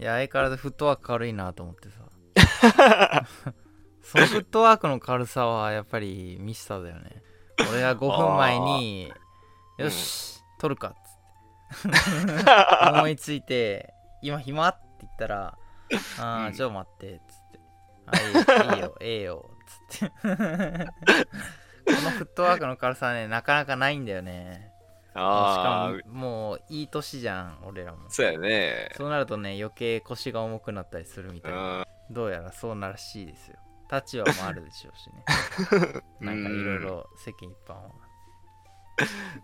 いや、相変わらずフットワーク軽いなと思ってさ。そのフットワークの軽さはやっぱりミスターだよね。俺は5分前に、ーよし、撮るかっつって。思いついて、今暇って言ったら、ああ、うんちょっと待って、っつって。あいいいいよ、ええよ、つって。このフットワークの軽さはね、なかなかないんだよね。しあかも、もういい年じゃん、俺らもあ。そうやねそうなるとね、余計腰が重くなったりするみたいな。うんどうやらそうならしいですよ。立場もあるでしょうしね。なんかいろいろ世間一般は。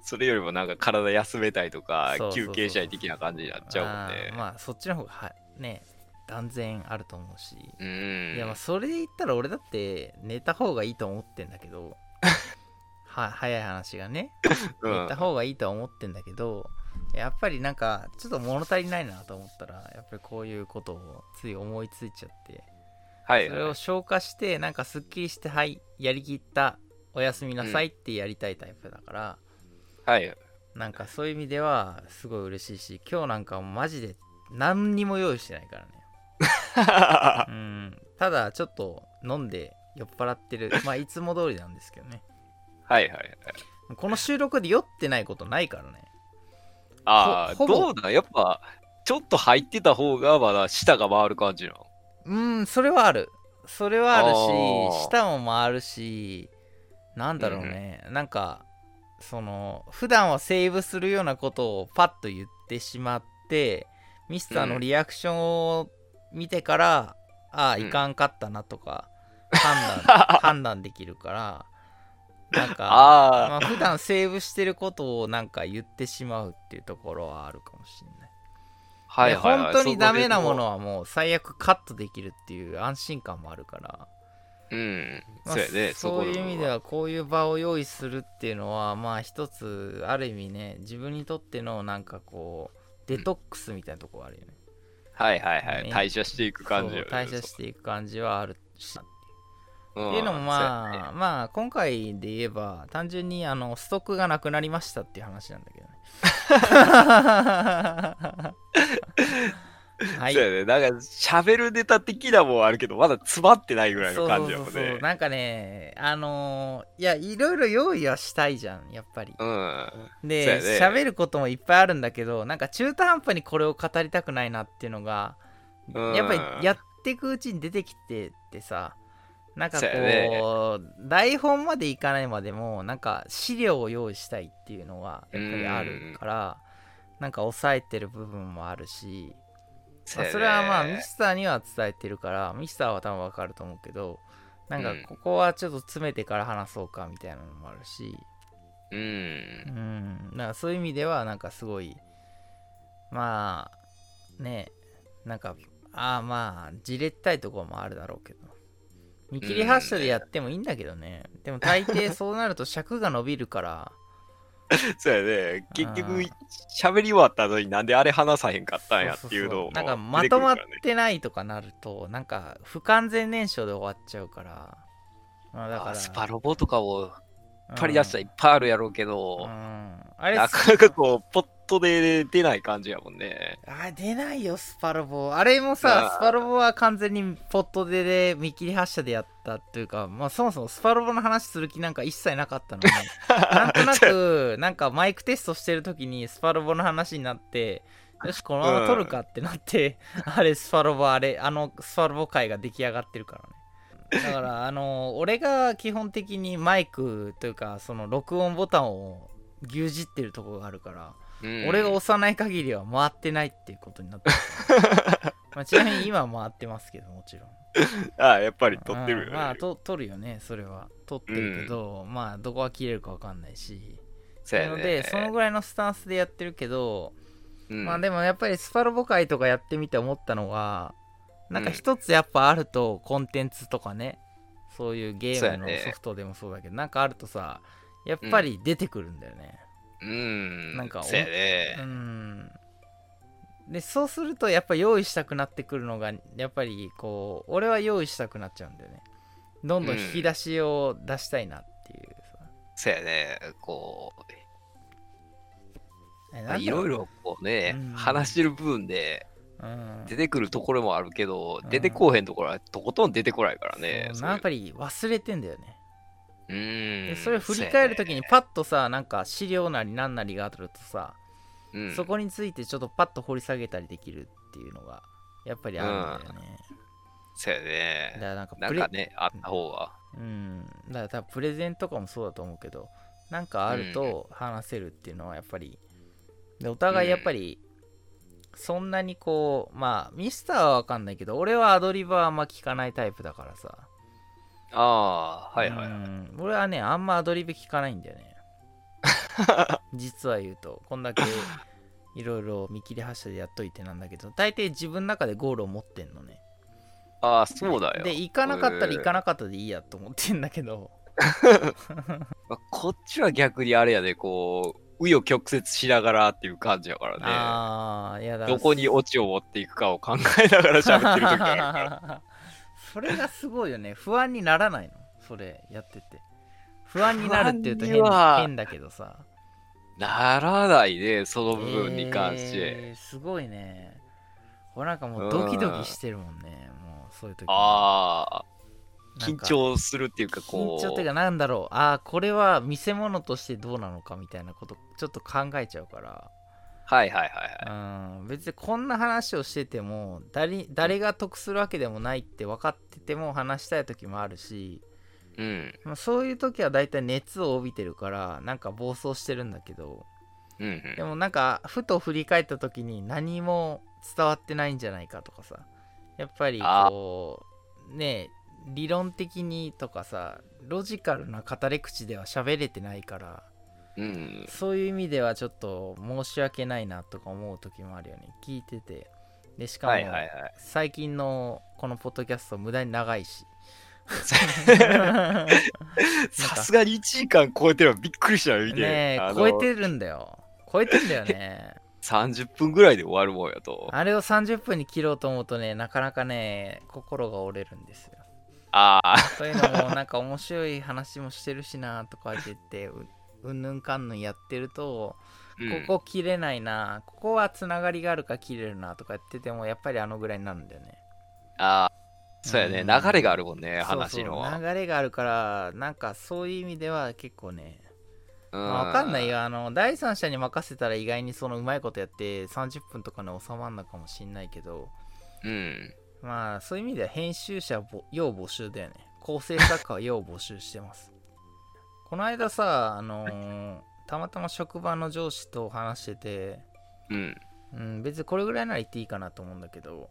それよりもなんか体休めたいとか休憩したい的な感じになっちゃうもんねまあそっちの方がはね、断然あると思うし。うんいやまあそれで言ったら俺だって寝た方がいいと思ってんだけど、は早い話がね、うん。寝た方がいいとは思ってんだけど、やっぱりなんかちょっと物足りないなと思ったら、やっぱりこういうことをつい思いついちゃって。はいそれを消化してなんかすっきりしてはいやりきったおやすみなさいってやりたいタイプだから、はい。なんかそういう意味ではすごい嬉しいし今日なんかもマジで何にも用意してないからね。うん。ただちょっと飲んで酔っ払ってる。まあいつも通りなんですけどねはいはいはい。この収録で酔ってないことないからね。ああどうだやっぱちょっと入ってた方がまだ舌が回る感じなの？うんそれはある。それはあるし舌も回るしなんだろうね、なんかその普段はセーブするようなことをパッと言ってしまってミスターのリアクションを見てから、ああうん。いかんかったなとか判断 判断できるからなんか あまあ普段セーブしてることをなんか言ってしまうっていうところはあるかもしれない。あはいはい、はい、本当にダメなものははもう最悪カットできるっていう安心感もあるから、うん。まあそうやね。そういう意味でははこういう場を用意するっていうのはまあ一つある意味ね自分にとってのなんかこうデトックスみたいなところあるよね、はいはいはい。ね。代謝していく感じよね。代謝していく感じはあるし。うんっていうのもまあ、ね。まあ今回で言えば単純にあのストックがなくなりましたっていう話なんだけどね。はい。そうやね。なんか喋るネタ的なもんあるけどまだ詰まってないぐらいの感じやもんそうそうそうねなんかねあのーいやいろいろ用意はしたいじゃんやっぱり。うん。でそうやね。喋、ることもいっぱいあるんだけどなんか中途半端にこれを語りたくないなっていうのが、うん。やっぱりやっていくうちに出てきてってさなんかこそうやね。う台本までいかないまでもなんか資料を用意したいっていうのはやっぱりあるからなんか抑えてる部分もあるし、まあそれはまあミスターには伝えてるからミスターは多分わかると思うけどなんかうん。ここはちょっと詰めてから話そうかみたいなのもあるし、うん。うん、なんかそういう意味ではなんかすごいまあねなんかああまあじれったいところもあるだろうけど見切り発車でやってもいいんだけどね、でも大抵そうなると尺が伸びるから。そうやね。結あ局ー喋り終わったのになんであれ話さへんかったんやっていうのをなんかまとまってないとかなるとなんか不完全燃焼で終わっちゃうから。まあだから。スパロボとかをうん。パリ出したらいっぱいあるやろうけど、うん。あれなかなかこうポットで出ない感じやもんね。あ出ないよスパロボあれもさスパロボは完全にポットでで見切り発車でやったというかまあそもそもスパロボの話する気なんか一切なかったのに なんとなくなんかマイクテストしてる時にスパロボの話になってよしこのまま撮るかってなって、あれスパロボあれあのスパロボ回が出来上がってるからね。だからあの俺が基本的にマイクというかその録音ボタンを牛耳ってるところがあるからうん俺が押さない限りは回ってないっていうことになってる。まあちなみに今は回ってますけどもちろん。ああやっぱり撮ってるよね、うん。まあと撮るよねそれは。撮ってるけど、まあどこが切れるか分かんないし。そうやね。なのでそのぐらいのスタンスでやってるけど、うん。まあでもやっぱりスパロボ会とかやってみて思ったのがなんか一つやっぱあるとコンテンツとかねそういうゲームのソフトでもそうだけど、なんかあるとさやっぱり出てくるんだよね、うん。なんかそうやね、うん。でそうするとやっぱ用意したくなってくるのがやっぱりこう俺は用意したくなっちゃうんだよね。どんどん引き出しを出したいなっていうさ、そうやね。こう。いろいろこうね、うん。話してる部分でうん。出てくるところもあるけど、うん。出てこうへんところはとことん出てこないからね。やっぱり忘れてんだよね。でそれを振り返るときにパッとさなんか資料なり何なりがあるとさ、そうやね、そこについてちょっとパッと掘り下げたりできるっていうのがやっぱりあるんだよね、うん、そうやだねか。らなんかなプレんかね、あった方が。うん。だから多分プレゼンとかもそうだと思うけどなんかあると話せるっていうのはやっぱりでお互いやっぱりそんなにこうまあミスターは分かんないけど俺はアドリブはあんま聞かないタイプだからさああ、はいはい。うん俺はねあんまアドリブ聞かないんだよね 実は言うとこんだけいろいろ見切り発車でやっといてなんだけど大抵自分の中でゴールを持ってんのねああ、そうだよ。で行かなかったら行かなかったでいいやと思ってんだけど まあこっちは逆にあれやで、こう、紆余曲折しながらっていう感じやからね。ああいやだどこにオチを持っていくかを考えながら喋ってる時があるから。それがすごいよね。不安にならないの？それやってて。不安になるっていうと変変だけどさ。ならないね、その部分に関して。えーすごいね。俺なんかもうドキドキしてるもんね。もうそういう時。ああ、緊張するっていうか、こう。緊張っていうかなんだろう。ああこれは見せ物としてどうなのかみたいなことちょっと考えちゃうからはいはいはいはい。うん別にこんな話をしてても誰誰が得するわけでもないって分かってても話したい時もあるし、うん。まあ、そういう時は大体熱を帯びてるからなんか暴走してるんだけどうんうんでもなんかふと振り返った時に何も伝わってないんじゃないかとかさやっぱりこうね理論的にとかさロジカルな語り口では喋れてないからうん。そういう意味ではちょっと申し訳ないなとか思う時もあるよね聞いててでしかも。最近のこのポッドキャスト無駄に長いし さすがに1時間超えてるのびっくりしたよ、見て。ね超えてるんだよ超えてんだよね 30分ぐらいで終わるもんやと。あれを30分に切ろうと思うとねなかなかね心が折れるんですよああ、というのもなんか面白い話もしてるしなとか言ってううんぬんかんぬんやってるとうん。ここ切れないな、ここはつながりがあるから切れるなとか言っててもやっぱりあのぐらいになるんだよね。ああ、そうやね、うん。流れがあるもんね、そう話の。そう流れがあるからなんかそういう意味では結構ね、うん。まあ、わかんないよ。あの第三者に任せたら意外にそのうまいことやって30分とかに収まんのかもしんないけどうん。まあそういう意味では編集者ぼ要募集だよね。構成作家は要募集してますこの間さあのーたまたま職場の上司と話しててうん。うん、別にこれぐらいなら言っていいかなと思うんだけど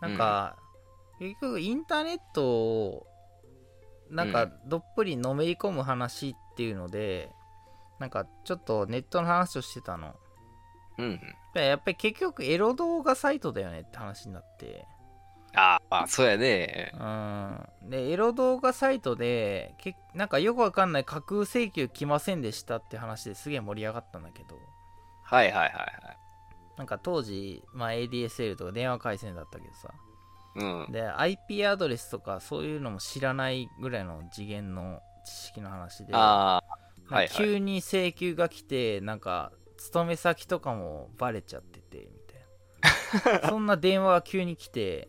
なんか、結局インターネットをなんかどっぷりのめり込む話っていうので、なんかちょっとネットの話をしてたのうん。でやっぱり結局エロ動画サイトだよねって話になってああ、まあ、そうやね。うんでエロ動画サイトでけなんかよくわかんない架空請求来ませんでしたって話ですげえ盛り上がったんだけどはいはいはいはい。なんか当時、まあ、ADSL とか電話回線だったけどさうん。で IP アドレスとかそういうのも知らないぐらいの次元の知識の話でああ、なんかはいはい急に請求が来てなんか勤め先とかもバレちゃっててみたいな そんな電話が急に来て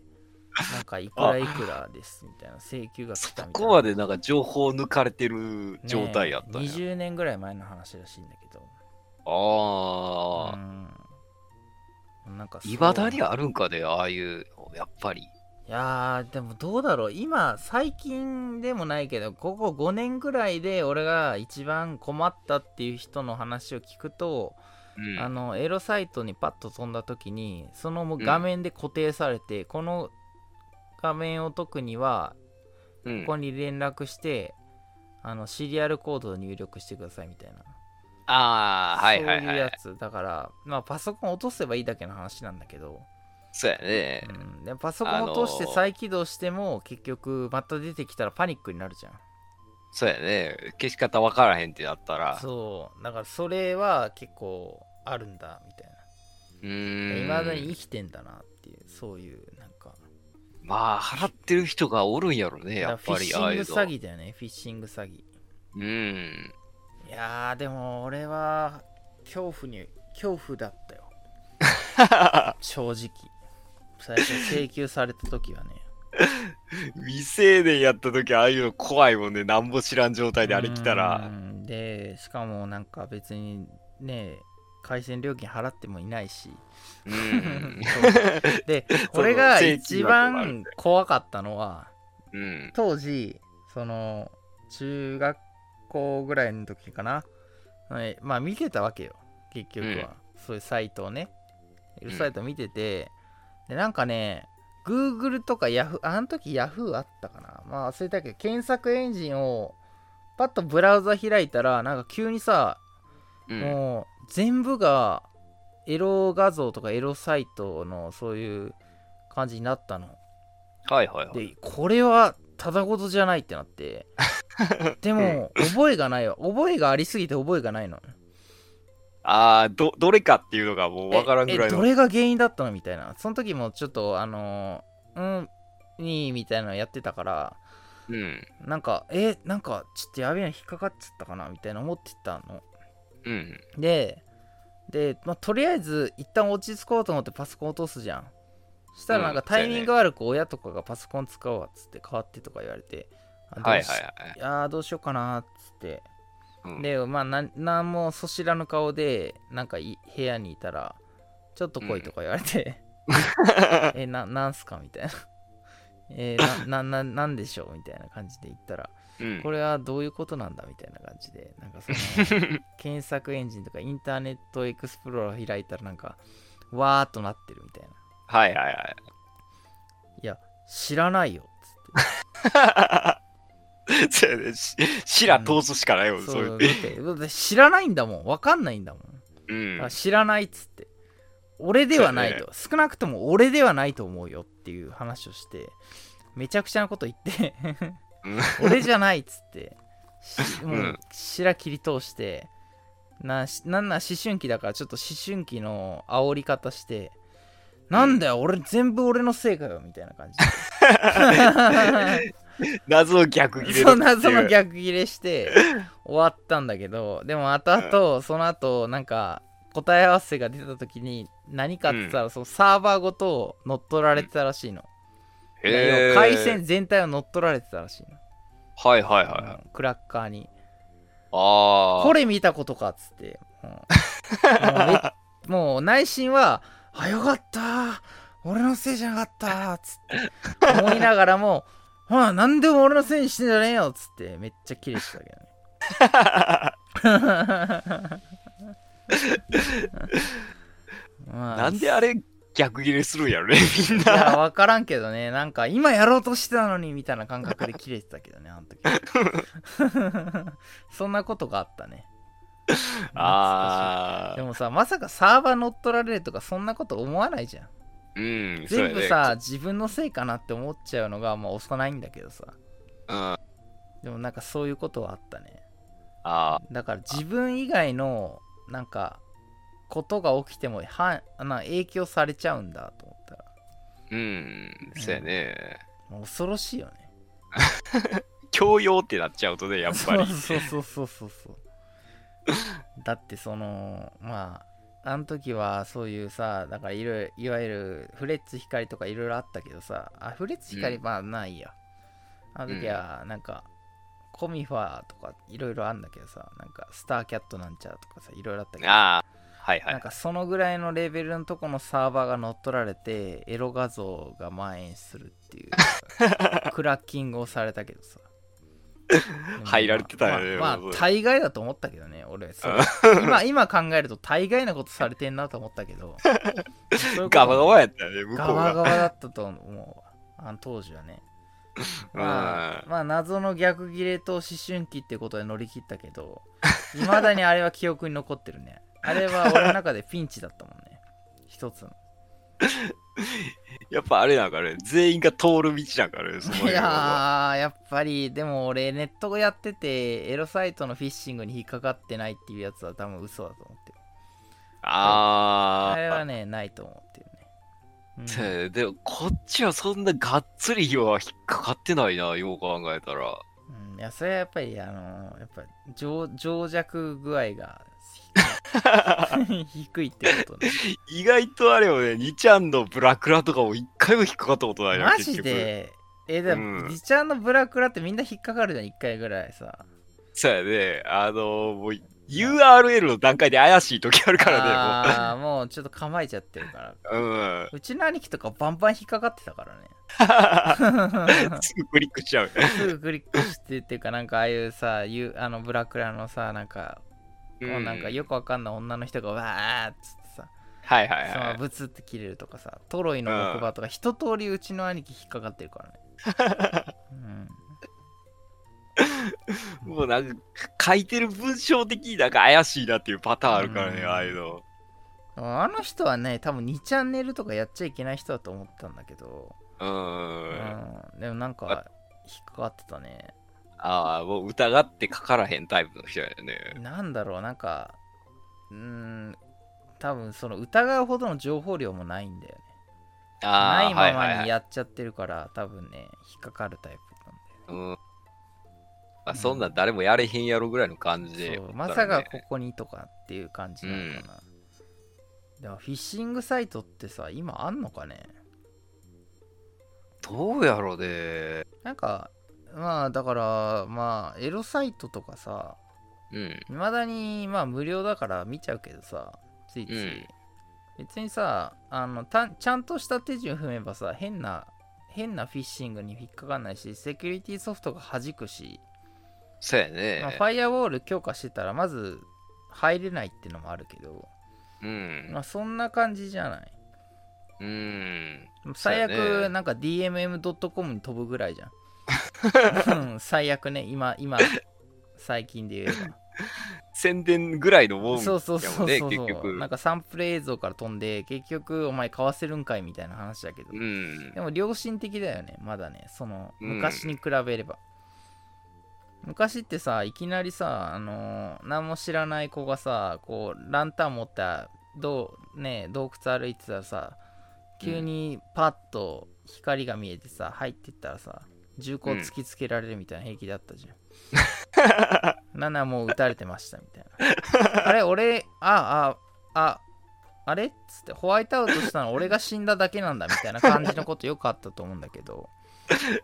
なんかいくらいくらですみたいな請求が来たそみたいな。こまでなんか情報抜かれてる状態やったんねや。20年ぐらい前の話らしいんだけど。ああ、うん。なんかそうい。まだにあるんかね、ああいう、やっぱり。いやーでもどうだろう。今最近でもないけどここ5年ぐらいで俺が一番困ったっていう人の話を聞くと、うん。あのエロサイトにパッと飛んだ時にそのもう画面で固定されて、この画面を解くにはうんここに連絡して、あのシリアルコードを入力してくださいみたいな、ああ、はいはいそういうやはい。つだからまあパソコン落とせばいいだけの話なんだけど、そうやね。うん、でパソコン落として再起動しても結局また出てきたらパニックになるじゃんそうやね。消し方わからへんってなったら。そうだからそれは結構あるんだみたいうーん。ないまだに生きてんだなっていうそういうまあ、払ってる人がおるんやろね、やっぱり。フィッシング詐欺だよねフィッシング詐欺うん。いやーでも俺は恐怖に恐怖だったよ 正直最初請求された時はね未成年やった時ああいうの怖いもんね。なんも知らん状態であれ来たうら。んでしかもなんか別にね回線料金払ってもいないし。で これが請一番で怖かったのはうん。当時その中学校ぐらいの時かな。はいまあ見てたわけよ。結局は、そういうサイトをね。サイト見てて、でなんかね Google とか Yahoo あの時 Yahoo あったかな。まあ忘れたけど検索エンジンをパッとブラウザ開いたらなんか急にさ、うん。もう全部がエロ画像とかエロサイトのそういう感じになったのはいはいはい。でこれはただごとじゃないってなって でも覚えがないわ覚えがありすぎて覚えがないのああ、ど、どれかっていうのがもうわからんぐらいの。ええどれが原因だったのみたいなその時もちょっとあのーうんにみたいなのやってたからうん。なんかえなんかちょっとやべえな引っかかっちゃったかなみたいな思ってたのうん。でで、まあ、とりあえず一旦落ち着こうと思ってパソコン落とすじゃん。そしたらなんかうんタイミング悪く親とかがパソコン使おうわっつって変わってとか言われてはいはいはい。い。やーどうしようかなっつって。うん。でまあなんなんもそしらぬ顔でなんかい部屋にいたらちょっと来いとか言われて、えななんすかみたいな。えーな なななんでしょうみたいな感じで言ったらうん。これはどういうことなんだみたいな感じでなんかその 検索エンジンとかインターネットエクスプローラー開いたらなんかわーっとなってるみたいな。はいはいはい。いや知らないよっつって。そうやね。ししら通すしかないもん、そういう。そう。だってだって知らないんだもん。わかんないんだもん。うん。あ。知らないっつって。俺ではないと、少なくとも俺ではないと思うよっていう話をしてめちゃくちゃなこと言って。うん俺じゃないっつって。しもううん白切り通して。なしなんなら思春期だからちょっと思春期の煽り方して。なんだよ俺全部俺のせいかよみたいな感じ。で謎の逆切れそんなその逆逆ギレして終わったんだけど。でも後々その後なんか答え合わせが出た時に何かって言ったらそのサーバーごと乗っ取られてたらしいの、回線全体を乗っ取られてたらしいの、はいはいはい。うんクラッカーに。ああ。これ見たことかっつって、うん。もうめもう内心は「あよかった。俺のせいじゃなかった」っつって。思いながらも「ほら何でも俺のせいにしてんじゃねえよ」っつってめっちゃキレてたけどね。ま あなんであれ逆切れするんやろね、みんいやな。分からんけどね。なんか今やろうとしてたのにみたいな感覚でキレてたけどねあの時。そんなことがあったね。ああ。でもさまさかサーバー乗っ取られるとかそんなこと思わないじゃん。うん、全部さ、自分のせいかなって思っちゃうのがまあ幼いんだけどさ。うん。あでもなんかそういうことはあったね。あだから自分以外のなんかことが起きてもはな影響されちゃうんだと思ったら。うん、そうやね。もう恐ろしいよね。教養ってなっちゃうとね、やっぱり。そうそうそうそうそうだってそのまああの時はそういうさだからいろいろいわゆるフレッツ光とかいろいろあったけどさあフレッツ光うん。まあないや、あの時はなんか、コミファーとかいろいろあんだけどさなんかスターキャットなんちゃらとかさいろいろあったけど。ああ、はいはい。なん。かそのぐらいのレベルのとこのサーバーが乗っ取られてエロ画像が蔓延するっていう。クラッキングをされたけどさ。入られてたよねまあ、まあ大概だと思ったけどね俺。それ今今考えると大概なことされてんなと思ったけど。ガバガバやったよね、向こガバうが。ガバだったと思うわ。あの当時はね。まあ、まあ謎の逆ギレと思春期ってことで乗り切ったけどいまだにあれは記憶に残ってるねあれは俺の中でピンチだったもんね。一つの。やっぱあれなんかね、全員が通る道なんかね、そのいやーやっぱりでも俺ネットやっててエロサイトのフィッシングに引っかかってないっていうやつは多分嘘だと思ってる。ああれはあ。ねないと思ってる。ね、うん。でも、こっちはそんながっつりは引っかかってないな、よう考えたら。うん、いやそれはやっぱりあのやっぱ情情弱具合が 低いってことね意外とあれよね、2ちゃんのブラクラとかも一回も引っかかったことないな、マ。ジで？えでも、うんリチャーのブラクラってみんな引っかかるじゃん1回ぐらいさそうやね。あのもう URL の段階で怪しい時あるからああもうちょっと構えちゃってるからう。うん。うちの兄貴とかバンバン引っかかってたからね すぐクリックしちゃう。すぐクリックしてっていうかなんかああいうさゆあのブラクラのさなんか、こうなんかよくわかんない女の人がわーっつってさはいはいそのはい。ブツって切れるとかさトロイの木馬とか一通りうちの兄貴引っかかってるからね、うんもうなんか書いてる文章的になんか怪しいなっていうパターンあるからね、うんああいうの。あの人はね多分2チャンネルとかやっちゃいけない人だと思ったんだけど、う。うんん、でもなんか引っかかってたねああ、もう疑ってかからへんタイプの人やね。なんだろうなんかうーん多分その疑うほどの情報量もないんだよね。ああ、ないままにやっちゃってるから、多分ね引っかかるタイプなんだようん。まあ、そんなん誰もやれへんやろぐらいの感じで、そうまさかここにとかっていう感じなのかな、でもフィッシングサイトってさ今あんのかね？どうやろうね。なんかまあだからまあエロサイトとかさうん。いまだにまあ無料だから見ちゃうけどさついつい、うん別にさあのたちゃんとした手順踏めばさ変な変なフィッシングに引っかかんないしセキュリティソフトが弾くし、そうやね。まあ、ファイアウォール強化してたらまず入れないってのもあるけど、うん。まあそんな感じじゃないうん。最悪なんか DMM.com に飛ぶぐらいじゃんうん最悪ね。今今最近で言えば。宣伝ぐらいのもんやそうそうそうそう結局。なんかサンプル映像から飛んで結局お前買わせるんかいみたいな話だけど、うん。で。も良心的だよねまだね。そのうん。昔に比べれば、昔ってさいきなりさあのー何も知らない子がさこうランタン持ったどうね洞窟歩いてたらさ急にパッと光が見えてさ入ってったらさ銃口突きつけられるみたいな平気だったじゃん、なん。ならもう撃たれてましたみたいな。あれ俺ああああれっつってホワイトアウトしたの俺が死んだだけなんだみたいな感じのことよくあったと思うんだけど。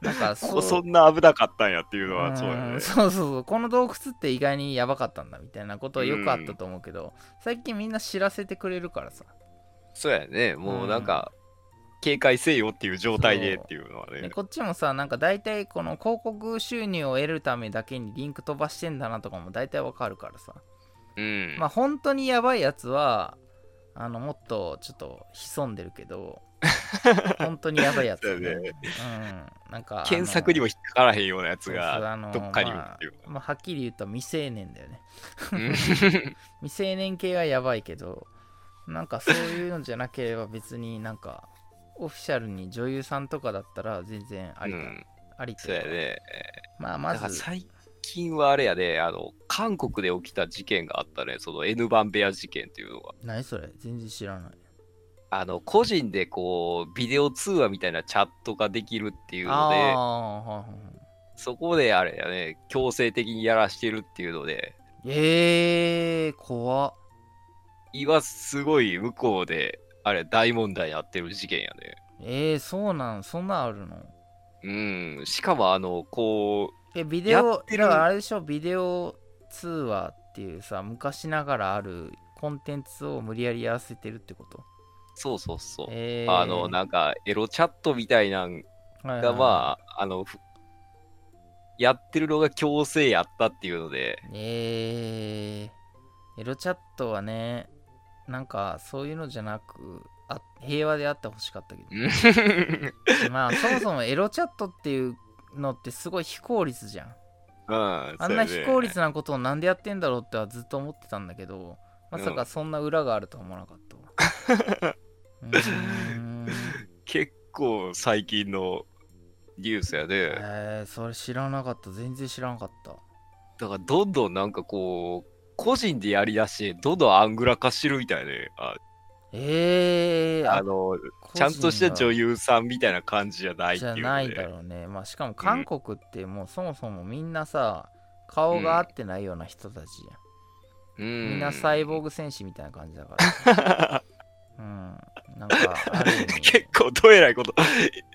なんかここそんな危なかったんやっていうのは、そうやね。ん。そうそうそう。この洞窟って意外にやばかったんだみたいなことはよくあったと思うけど、最近みんな知らせてくれるからさ、そうやね。もうなんか、警戒せよっていう状態でっていうのはね。でこっちもさなんか大体この広告収入を得るためだけにリンク飛ばしてんだなとかも大体わかるからさうん。まあ本当にやばいやつはあのもっとちょっと潜んでるけど 本当にやばいやつ、そうやねうんなんか検索にも引っかからへんようなやつがあのどっかにいるっていう。まあ、はっきり言うと未成年だよねうん 未成年系はやばいけどなんかそういうのじゃなければ別になんかオフィシャルに女優さんとかだったら全然ありだ、うん。ありそうやね。まあまず。最近はあれやね、あの、韓国で起きた事件があったね、その N 番部屋事件っていうのが。何それ？全然知らない。あの、個人でこう、ビデオ通話みたいなチャットができるっていうので、そこであれやね、強制的にやらしてるっていうので、えー、怖っ。今すごい向こうで、あれ大問題になってる事件やね。えー、そうなんそんなんあるの？うん、しかもあの、こう、えビデオやってるだからあれでしょ？ビデオ通話っていうさ昔ながらあるコンテンツを無理やりやらせてるってこと？そうそうそう。えー、あの、なんか、エロチャットみたいなんはいはい。が、まあ、あの、ふやってるのが強制やったっていうので、えー、エロチャットはね、なんかそういうのじゃなく、あ平和であってほしかったけど、まあそもそもエロチャットっていうのってすごい非効率じゃん。うん、あんな非効率なことをなんでやってんだろうってはずっと思ってたんだけど、まさかそんな裏があるとは思わなかった 結構最近のニュースやで、えー、それ知らなかった。全然知らなかった。だからどんどんなんかこう、個人でやりだして、どんどんアングラ化してるみたいね。あえー、あの、ちゃんとした女優優さんみたいな感じじゃないっていうので。じゃないだろうね。まあしかも韓国ってもうそもそもみんなさ、顔が合ってないような人たちじうん。みんなサイボーグ戦士みたいな感じだから。うん。なんか、結構どえらいこと。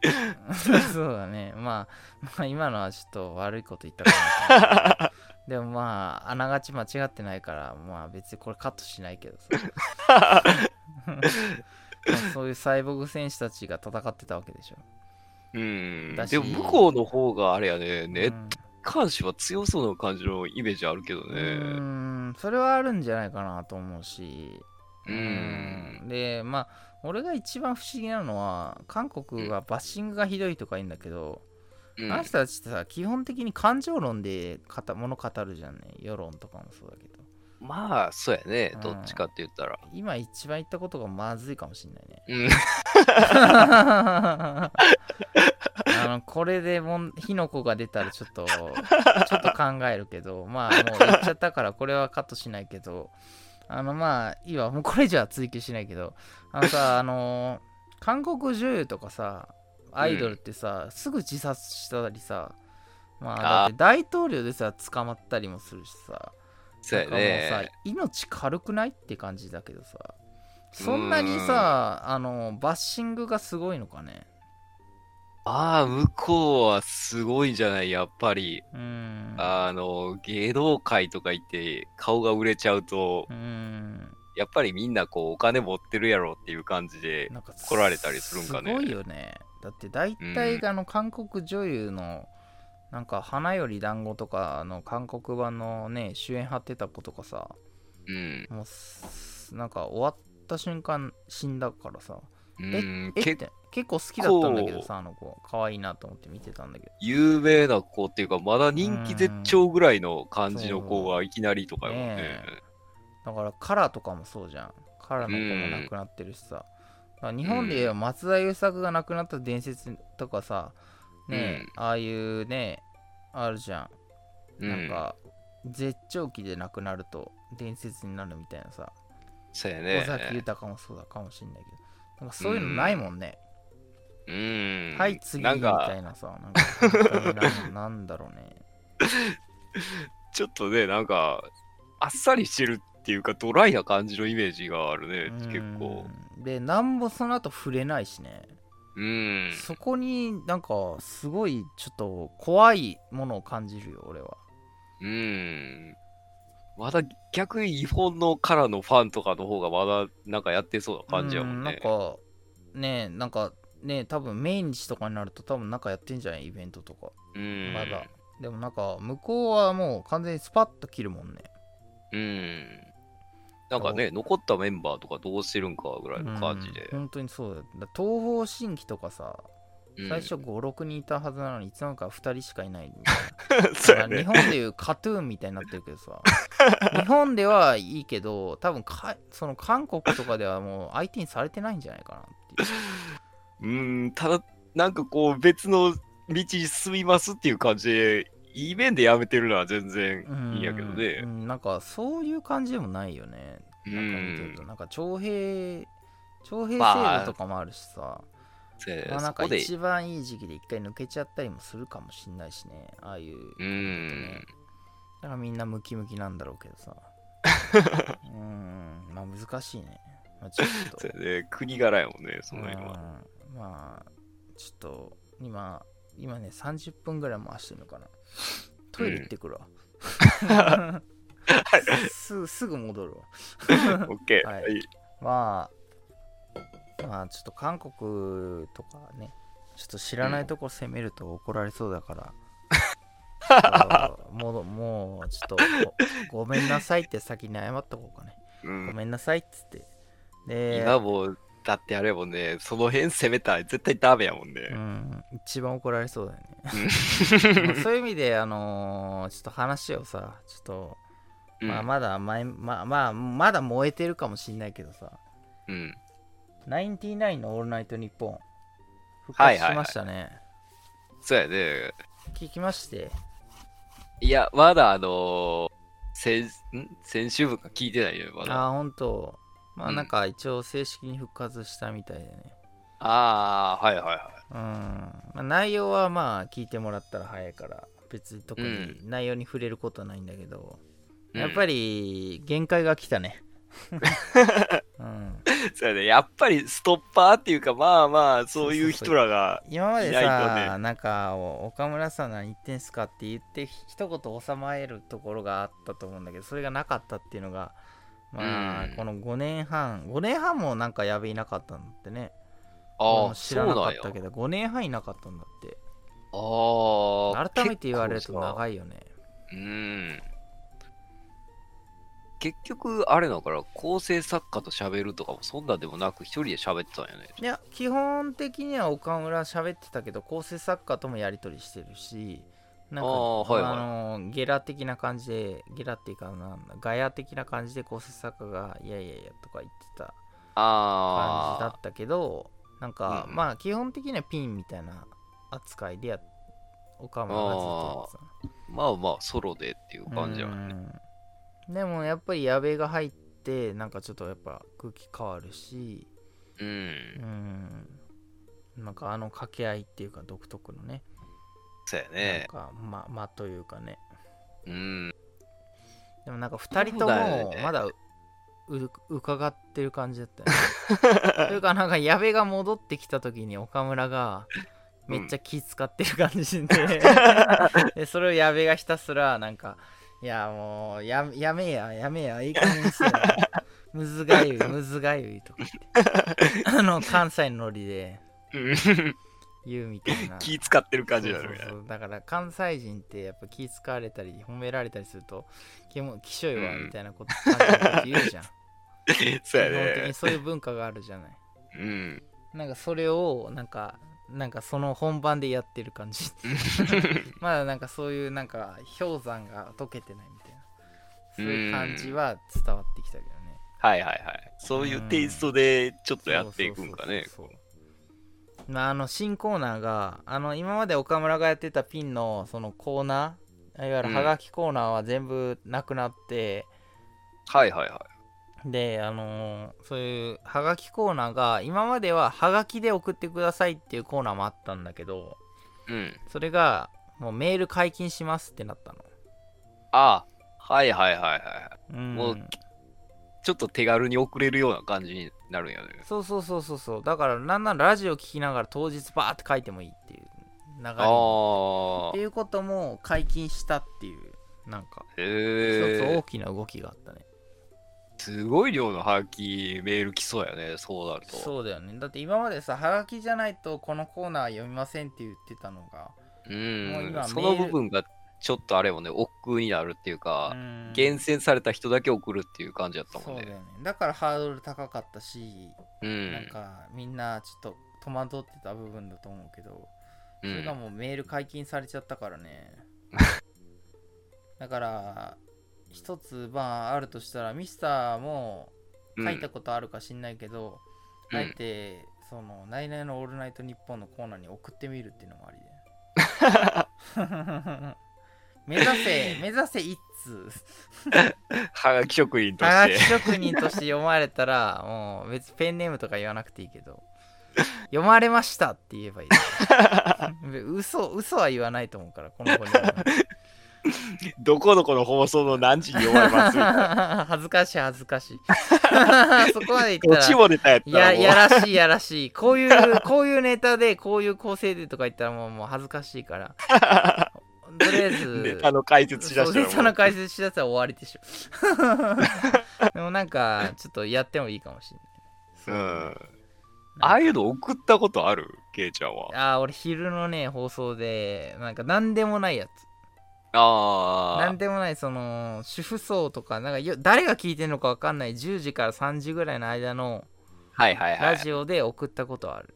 そうだね。まあ、まあ、今のはちょっと悪いこと言ったかな。でもまあ、あながち間違ってないから、まあ別にこれカットしないけどさ。まあそういうサイボーグ戦士たちが戦ってたわけでしょ。うんでも向こうの方があれやね、ネッうんト監視は強そうな感じのイメージあるけどうね。ーん、それはあるんじゃないかなと思うし。うんうんで、まあ、俺が一番不思議なのは、韓国がバッシングがひどいとか言うんだけど、うんあの人たちってさ、基本的に感情論で語物語るじゃんね。世論とかもそうだけど。まあ、そうやねうん。どっちかって言ったら。今一番言ったことがまずいかもしんないね。うん。あのこれでもん火の粉が出たらちょっとちょっと考えるけどまあもう言っちゃったからこれはカットしないけどあのまあいいわもうこれじゃ追求しないけどあのさあの韓国女優とかさアイドルってさ、すぐ自殺したりさまあ大統領でさ捕まったりもするしさそうやなんかもうさね。命軽くないって感じだけどさそんなにさあのバッシングがすごいのかね？ああ、向こうはすごいんじゃない？やっぱり。うん。あの、芸能界とか行って顔が売れちゃうと、うん。やっぱりみんなこうお金持ってるやろっていう感じで、来られたりするんかね。すごいよねだって大体あの韓国女優のなんか花より団子とかの韓国版のね主演張ってた子とかさうん。もうすなんか終わった瞬間死んだからさうん、えっ結て結構好きだったんだけどさあの子可愛いなと思って見てたんだけど。有名な子っていうか、まだ人気絶頂ぐらいの感じの子がいきなりとかよね。ね。だからカラーとかもそうじゃん。カラーの子も亡くなってるしさ、だから日本で言えば松田優作が亡くなった伝説とかさね、ああいうねあるじゃん、うん。なんか絶頂期で亡くなると伝説になるみたいなさ。そうや尾崎ね。豊もそうだかもしんないけど。なんかそういうのないもんね、うん。はい次みなんかたいなさ。なんか。なんなんだろうね。ちょっとね、なんか、あっさりしてるっていうか、ドライな感じのイメージがあるね、結構。うんでなんもその後触れないしねうん。そこになんかすごいちょっと怖いものを感じるよ俺はうん。まだ逆に日本のカラーのファンとかの方がまだなんかやってそうな感じやもんね。うんなんかねなんかね多分命日とかになると多分なんかやってんじゃないイベントとかうん。まだでもなんか向こうはもう完全にスパッと切るもんねうん。なんかね、残ったメンバーとかどうしてるんかぐらいの感じで。うん。本当にそうだ東方神起とかさうん。最初56人いたはずなのにいつの間にか2人しかいないみたいな。そうやね。日本でいうカトゥーンみたいになってるけどさ。日本ではいいけど多分かその韓国とかではもう相手にされてないんじゃないかなっていう。うん、ただ、なんかこう別の道に進みますっていう感じで、いい面でやめてるのは全然いいんやけどうね。ん。なんかそういう感じでもないよね。うなんか見てるとん。なんか徴兵徴兵制まあ。度とかもあるしさ、そうやねまあ、なんか一番いい時期で一回抜けちゃったりもするかもしんないしね。ああいううん。だからみんなムキムキなんだろうけどさ。うん。まあ難しいね、まあ、ちょっと。国柄やもんね、その辺は。うん。まあちょっと今今ね30分ぐらい回してるのかなトイレ行ってくるわ、す すぐ戻るわ。オッケー。はい。はい。まあまあちょっと韓国とかねちょっと知らないとこ攻めると怒られそうだから、もうもうちょっとごごめんなさいって先に謝っとこうかね。うごん、めんなさいっつって。で今もう、だってあれもんね、その辺攻めたら絶対ダメやもんうね。ん、一番怒られそうだよね。そういう意味で、あのーちょっと話をさ、ちょっと、まあ、まだ前、まあ、まあ、まだ燃えてるかもしんないけどさ、うん。ナインティナインのオールナイトニッポン、復活しましたね。そうやね。聞きまして、いや、まだあのー先、ん？先週分か聞いてないよ、まだ。ああ、ほんと、まあ、うんなんか一応正式に復活したみたいでね。ああ、はいはいはうん。まあ、内容はまあ、聞いてもらったら早いから、別に特に内容に触れることはないんだけど、い。やっぱり限界が来たね。うん、そうやね。やっぱりストッパーっていうか、まあまあ、そういう人らが。今までさ、ねなんかお岡村さん何言ってんすかって言って一言収まえるところがあったと思うんだけどそれがなかったっていうのがまあ、うんこの5年半5年半もなんかやべいなかったんだってねああ、知らなかった。けど5年半いなかったんだってああ。改めて言われると長いよねうん。結局、あれだから、構成作家と喋るとかもそんなんでもなく、一人で喋ってたんよね。いや基本的には岡村喋ってたけど構成作家ともやり取りしてるしなんかあーはいはいあのゲラ的な感じでゲラっていうかなんだガヤ的な感じで構成作家がいやいやいやとか言ってた感じだあったけどなんか、うんまあ基本的にはピンみたいな扱いでや岡村がずっとやってたあ。まあまあ、ソロでっていう感じやね。うんでもやっぱり矢部が入ってなんかちょっとやっぱ空気変わるしうん。うんなんかあの掛け合いっていうか独特のねそうやなんね。かま間というかね。うん。でもなんか2人ともまだ伺ってる感じだったよね。というかなんか矢部が戻ってきた時に岡村がめっちゃ気使ってる感じで, でそれを矢部がひたすらなんかいやもうややめややめやいい加減にせよ。むずがゆいむずがゆいとか言って。あの関西のノリで言うみたいな 気使ってる感じそうそうだね。そうだから関西人ってやっぱ気使われたり褒められたりするときもきしょいわうんみたいなこと言うじゃん そうや基本的にね。そういう文化があるじゃないうん。なんかそれをなんかなんかその本番でやってる感じ まだなんかそういうなんか氷山が溶けてないみたいなそういう感じは伝わってきたけどねはいはいはい。そういうテイストでちょっとやっていくんかね。そうそうそうそうまああの新コーナーがあの今まで岡村がやってたピンのそのコーナーいわゆるハガキコーナーは全部なくなって、はいはいはであのーそういうハガキコーナーが今まではハガキで送ってくださいっていうコーナーもあったんだけどい。うん。それがもうメール解禁しますってなったのあはいはいはいはい。うんもうちょっと手軽に送れるような感じになるんやね。そうそうそうそうそうだからなんならラジオ聞きながら当日バーって書いてもいいっていう流れっていうことも解禁したっていうなんかあ。一つへえ。大きな動きがあったね、すごい量のハガキメール来そうやね。そうなると。そうだよねだって今までさハガキじゃないとこのコーナー読みませんって言ってたのがう。もうん今その部分がちょっとあれもね、億劫になるっていうか、うん。厳選された人だけ送るっていう感じだったもんね。そうだよね。だからハードル高かったし、うん。なんかみんなちょっと戸惑ってた部分だと思うけどうそれがん、もうメール解禁されちゃったからね。だから一つまああるとしたらミスターも書いたことあるか知んないけど、うん。あえてその「ナイナイのオールナイトニッポン」のコーナーに送ってみるっていうのもありで 目指せ目指せ一通。はがき職人とはがき。職人として読まれたらもう別にペンネームとか言わなくていいけど。読まれましたって言えばいい。嘘嘘は言わないと思うからこの子にはどこどこの放送の何時に読まれますみたいな。恥ずかしい恥ずかしい。そこまで言どったらも出たやったいやらもうやらしいやらしい。こういうこういうネタでこういう構成でとか言ったらもうもう恥ずかしいからとりあえず ネタの解説しだしたそうネタの解説しだしたら終わりでしょ。でもなんかちょっとやってもいいかもしれない。うん。ああいうの送ったことある？ケイちゃんは。ああ俺昼のね放送でなんか何でもないやつ。あ何でもないその主婦層とかなんかよ誰が聞いてるのか分かんない10時から3時ぐらいの間のあはいはいはい。ラジオで送ったことはある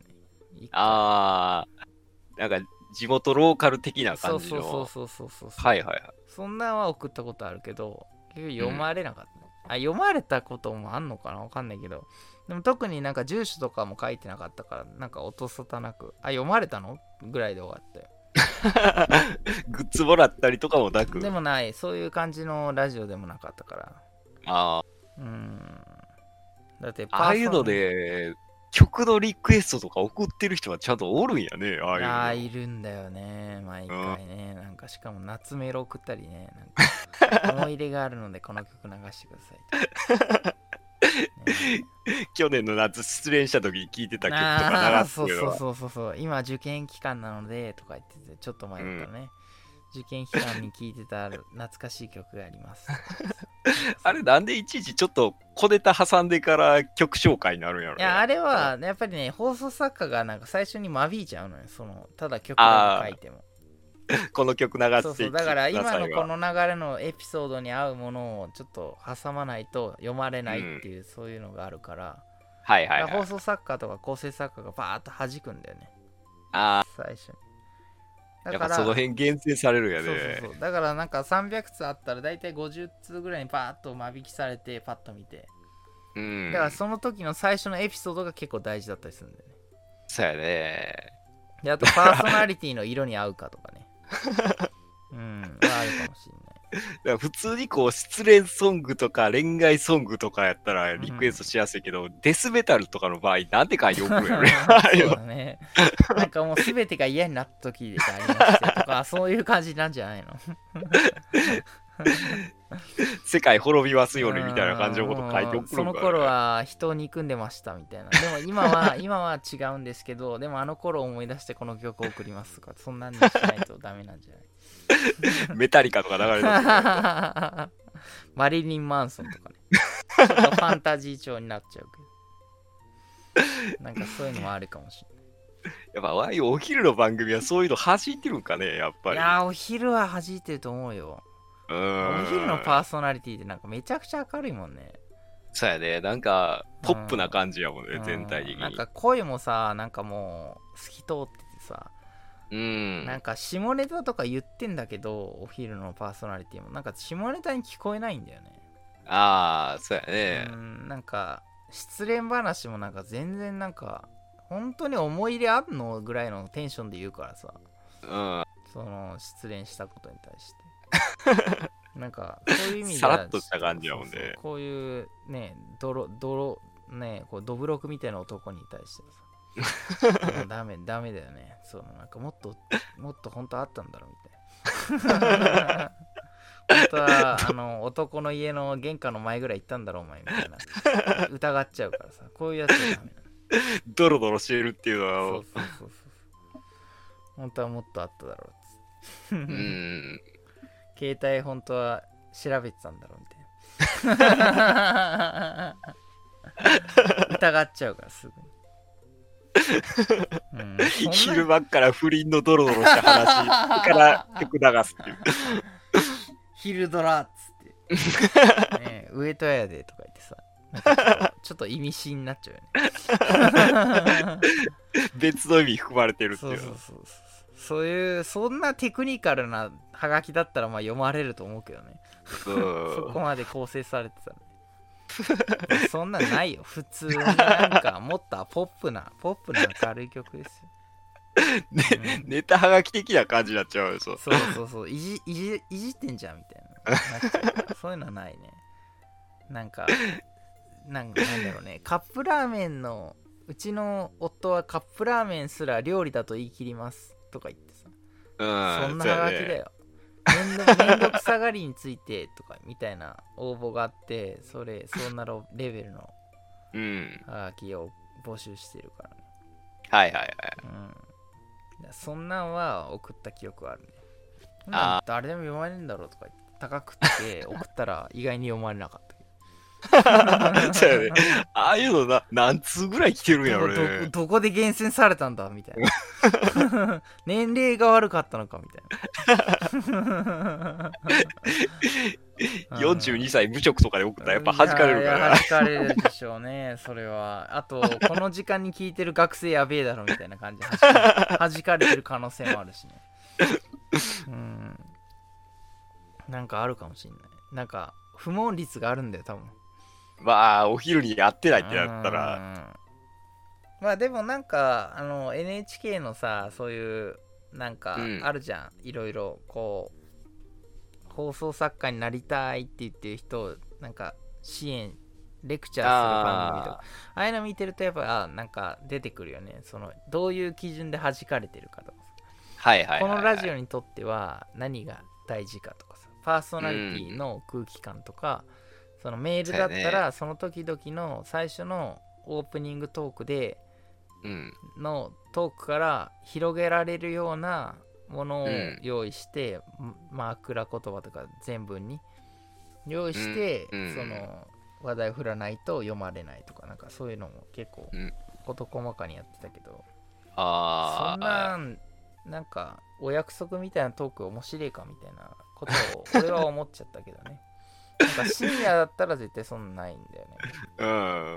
ああなんか地元ローカル的な感じの。そうそうそうそうそうはいはいはい。そんなんは送ったことあるけど結局読まれなかった。ね、あ読まれたこともあんのかな？わかんないけど。でも特になんか住所とかも書いてなかったからなんか音沙汰なくあ読まれたの？ぐらいで終わったよ グッズもらったりとかもなく。でもない。そういう感じのラジオでもなかったから。あうん。だってあああいうのーで曲のリクエストとか送ってる人はちゃんとおるんやね、ああいうの。ああいるんだよね毎回ね、なんかしかも夏メロ送ったりね。なんか 思い入れがあるのでこの曲流してください 去年の夏失恋した時に聴いてた曲とあかあ流すけどそうそうそうそうそう。今受験期間なのでとか言っててちょっと前だったね、受験期間に聴いてた懐かしい曲があります。あれなんでいちいちちょっと小ネタ挟んでから曲紹介になるんやろ、ね、いやあれはやっぱりね放送作家がなんか最初に間引いちゃうのよそのただ曲だけ書いても。この曲流してそうそうだから今のこのの流れのエピソードに合うものをちょっと挟まないと読まれないっていう、そういうのがあるから,、はいはいはい。放送作家とか構成作家がバーッと弾くんだよね。あ最初にあやっぱその辺厳選されるやそうねそうそう。だからなんか300通あったら大体50通ぐらいにバーッと間引きされてパッと見て。うん。だからその時の最初のエピソードが結構大事だったりするんだよね。そうやね。であとパーソナリティの色に合うかとかね。うん。はあるかもしれない だから普通にこう失恋ソングとか恋愛ソングとかやったらリクエストしやすいけど、デスメタルとかの場合なんて書いて送る。んやろね。なんかもう全てが嫌になった時でありましてとか、そういう感じなんじゃないの？世界滅びますよねみたいな感じのこと書いて送るんか。うんその頃は人を憎んでましたみたいな。でも今は、今は違うんですけど、でもあの頃を思い出してこの曲を送りますとか、そんなんにしないとダメなんじゃない？メタリカとか流れてるマリリン・マンソンとかね。ちょっとファンタジー調になっちゃうけど。なんかそういうのもあるかもしれない。やっぱああいうお昼の番組はそういうの弾いてるんかねやっぱりいやー、お昼は弾いてると思うよ。うお昼のパーソナリティってなんかめちゃくちゃ明るいもんね。そうやねなんかポップな感じやもんね、うん全体的になんか声もさ、なんかもう透き通っててさ、うん。なんか下ネタとか言ってんだけど、お昼のパーソナリティも。なんか下ネタに聞こえないんだよね。ああそうやね、うん、なんか失恋話もなんか全然なんか本当に思い入れあんのぐらいのテンションで言うからさ。うん。その失恋したことに対して。なんかそういう意味ではさらっとした感じやもんね。こういうね泥泥ねこうドブロクみたいな男に対してはさダメダメだよね。そのなんかもっともっと本当あったんだろうみたいな。本当はあの男の家の玄関の前ぐらい行ったんだろうお前みたいな。疑っちゃうからさ。こういうやつはダメなの。ドロドロしてるっていうのは。そうそうそうそう本当はもっとあっただろううん。携帯本当は調べてたんだろうみたいな。疑っちゃうからすぐに、うん、昼間っから不倫のドロドロした話から曲流すっていう。昼ドラっつって、ね、上戸彩でとか言ってさ。ちょっと意味深になっちゃうよね。別の意味含まれてるってそう。いうそうそうそう。そういうそんなテクニカルなハガキだったらまあ読まれると思うけどね。う。んそこまで構成されてたねそんなんないよ。普通になんかもっとポップなポップな明るい曲ですよ、ねネタはがき的な感じになっちゃうよそう。そうそうそう。いじいじいじってんじゃんみたいな。そういうのはないね。なんかなんかなんだろうね。カップラーメンのうちの夫はカップラーメンすら料理だと言い切りますとか言ってさ。うんそんなそうやねハガキだよ。めんどめんどくさがりについてとかみたいな応募があって、それ、そんなロレベルのうんハガキを募集してるからね。はいはいはいうん。だそんなんは送った記憶はあるね。ああ誰でも読まれるんだろうとか高くって送ったら意外に読まれなかったけそうやね。ああいうのな何通ぐらい来てるんやどろね。どどこで厳選されたんだみたいな。年齢が悪かったのかみたいな。42歳無職とかで送ったらやっぱ弾かれるから弾かれるでしょうね それは。あとこの時間に聞いてる学生やべえだろみたいな感じで弾か弾かれてる可能性もあるしね。うん。なんかあるかもしんない。なんか不問率があるんだよ多分まあお昼にやってないってなったら。うん。まあでもなんかあの NHK のさそういうなんかうん。あるじゃん、いろいろこう放送作家になりたいって言ってる人をなんか支援レクチャーする番組とか。ああいうの見てるとやっぱあなんか出てくるよね。そのどういう基準で弾かれてるかとかはいはいはい、はい。このラジオにとっては何が大事かとかさ。パーソナリティの空気感とか、そのメールだったらその時々の最初のオープニングトークでうん。のトークから広げられるようなものをうん用意して、まあ枕言葉とか全文に。用意して、その話題を振らないと読まれないとかなんかそういうのも結構うん。事細かにやってたけど、ああ。そんなんなんかお約束みたいなトーク面白いかみたいなことを俺は思っちゃったけどね深夜だったら絶対そんなないんだよねう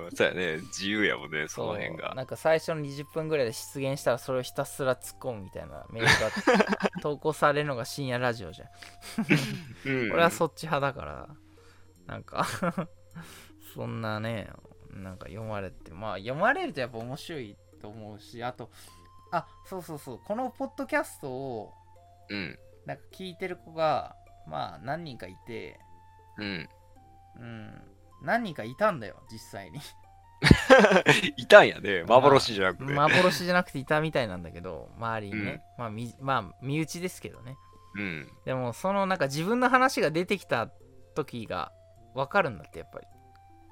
ん。そうやね。自由やもんね、その辺が。なんか最初の20分ぐらいで出現したらそれをひたすら突っ込むみたいなメールが 投稿されるのが深夜ラジオじゃんうん。俺はそっち派だからなんかそんなねなんか読まれてまあ読まれるとやっぱ面白いと思うしあとあそうそうそうこのポッドキャストをうん。なんか聞いてる子がまあ何人かいてうん。うん何人かいたんだよ実際に いたんやね。幻じゃなくて。幻じゃなくていたみたいなんだけど周りにね、まあみまあ身内ですけどねうん。でもそのなんか自分の話が出てきた時が分かるんだってやっぱり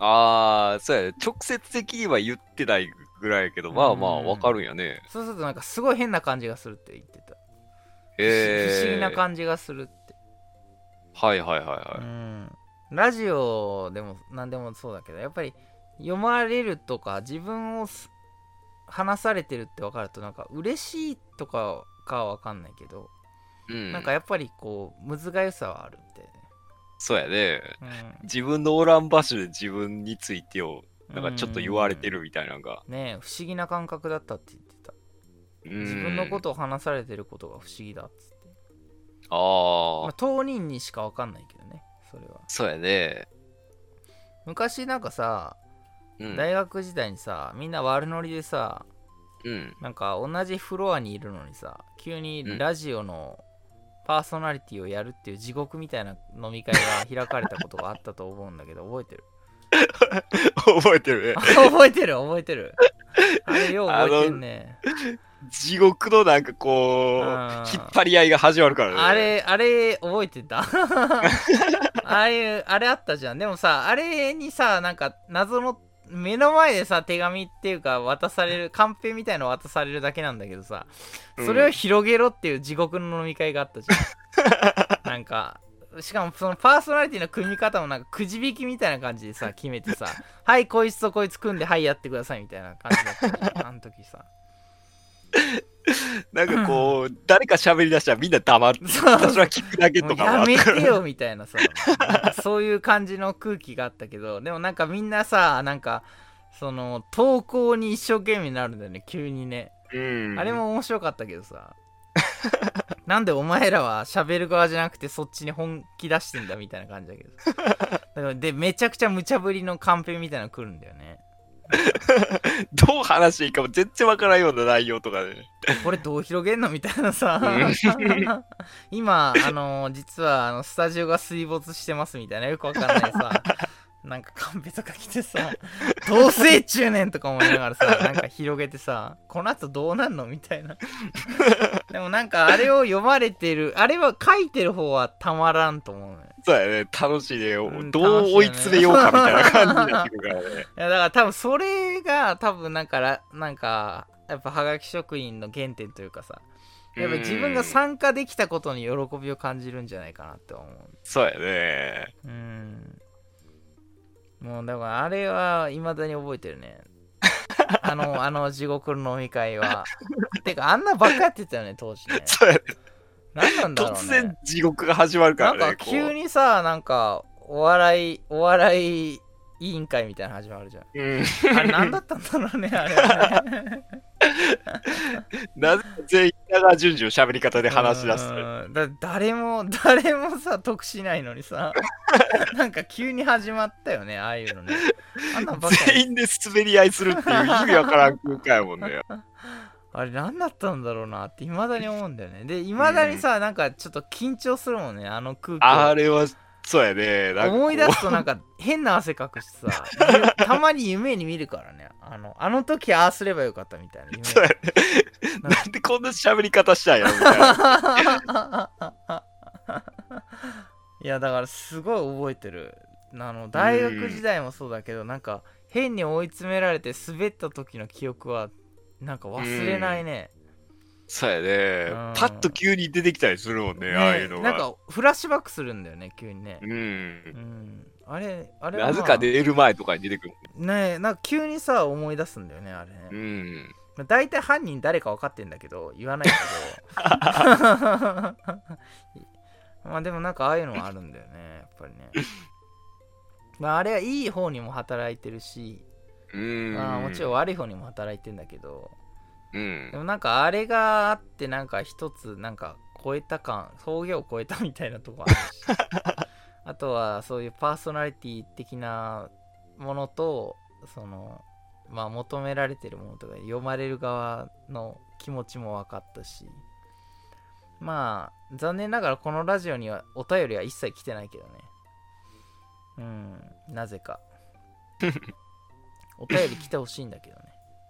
ああ、そうやね。直接的には言ってないぐらいやけど、まあまあ、うんわかるんやね。そうするとなんかすごい変な感じがするって言ってた、へえ。不思議な感じがするって、はいはいはいはうんラジオでも何でもそうだけどやっぱり読まれるとか自分をす話されてるって分かるとなんか嬉しいとかかは分かんないけど、い。うん。なんかやっぱりこうむずがゆさはあるみたいそうやね。な、うん自分のおらん場所で自分についてを、なんかちょっと言われてるみたいなのが。ねえ不思議な感覚だったって言ってた自自分のことを話されてることが不思議だっつって、ああまあ、、当人にしか分かんないけどねそれはそうやね。昔なんかさうん。大学時代にさみんな悪ノリでさうん。なんか同じフロアにいるのにさ急にラジオのパーソナリティをやるっていう地獄みたいな飲み会が開かれたことがあったと思うんだけど 覚えてる？覚えてる。覚えてる覚えてるあれよう覚えてんね地獄のなんかこう、うん。引っ張り合いが始まるからね。あれあれ覚えてた？ああいうあれあったじゃん。でもさあれにさなんか謎の目の前でさ手紙っていうか渡されるカンペみたいの渡されるだけなんだけどさそれを広げろっていう地獄の飲み会があったじゃん。なんかしかもそのパーソナリティの組み方もなんかくじ引きみたいな感じでさ決めてさはいこいつとこいつ組んではいやってくださいみたいな感じだったじゃん。あの時さ なんかこう、誰か喋り出したらみんな黙って、そう。私は聞くだけとかもあやめったから。てよみたいなさ。なんかそういう感じの空気があったけどでもなんかみんなさなんかその投稿に一生懸命になるんだよね急にね、うん。あれも面白かったけどさ。なんでお前らは喋る側じゃなくてそっちに本気出してんだみたいな感じだけどだからでめちゃくちゃ無茶ぶりのカンペみたいなの来るんだよね どう話していいかも全然わからんような内容とかね。これどう広げんのみたいなさ。う ん今あの実はあのスタジオが水没してますみたいなよくわかんないさ。なんかカンペとか来てさ「どうせ中年」とか思いながらさなんか広げてさ。この後どうなんのみたいな。でもなんかあれを読まれてるあれは書いてる方はたまらんと思うのよそうやね。楽しいね。うんどう追い詰めようかみたいな感じになってくるからね。いやだから多分それが多分なんからなんかやっぱはがき職人の原点というかさやっぱ自分が参加できたことに喜びを感じるんじゃないかなって思うそうやね。うんもうだからあれはいまだに覚えてるねあのあの地獄の飲み会は てかあんなばっかやってたよね当時ねそうやね。何なんだろうね突然地獄が始まるからね。なんか急こにさなんかお笑いお笑い委員会みたいなの始まるじゃんう。うん。あれ何だったんだろうねあれはね なぜ全員長順々喋り方で話し出すだ誰も誰もさ得しないのにさ なんか急に始まったよねああいうのねあんな全員で滑り合いするっていう意味わからん空間やもんね。あれ何だったんだろうなって未だに思うんだよね。で未だにさなんかちょっと緊張するもんねあの空気。あれはそうやね。思い出すとなんか変な汗かくしさ。ゆ たまに夢に見るからね。あのあの時ああすればよかったみたいな夢。そうやね。なんでこんな喋り方したんやろみたいな。いやだからすごい覚えてる。あの大学時代もそうだけどなんか変に追い詰められて滑った時の記憶はなんか忘れないね、そうやねうん。パッと急に出てきたりするもんね、ああいうのが。なんかフラッシュバックするんだよね急にねう。うんんあれあれは、なまあ、ぜか寝る前とかに出てくる。ねなんか急にさ思い出すんだよねあれうね、ん。まあ、大体犯人誰か分かってんだけど言わないけど まあでもなんかああいうのはあるんだよねやっぱりねまああれはいい方にも働いてるし、うん。まあもちろん悪い方にも働いてんだけど。うん。で。もなんかあれがあってなんか一つなんか超えた感峠を超えたみたいなとこあるし。あとはそういうパーソナリティ的なものとそのまあ求められてるものとか読まれる側の気持ちも分かったし。まあ残念ながらこのラジオにはお便りは一切来てないけどね。うん。なぜか お便り来てほしいんだけどね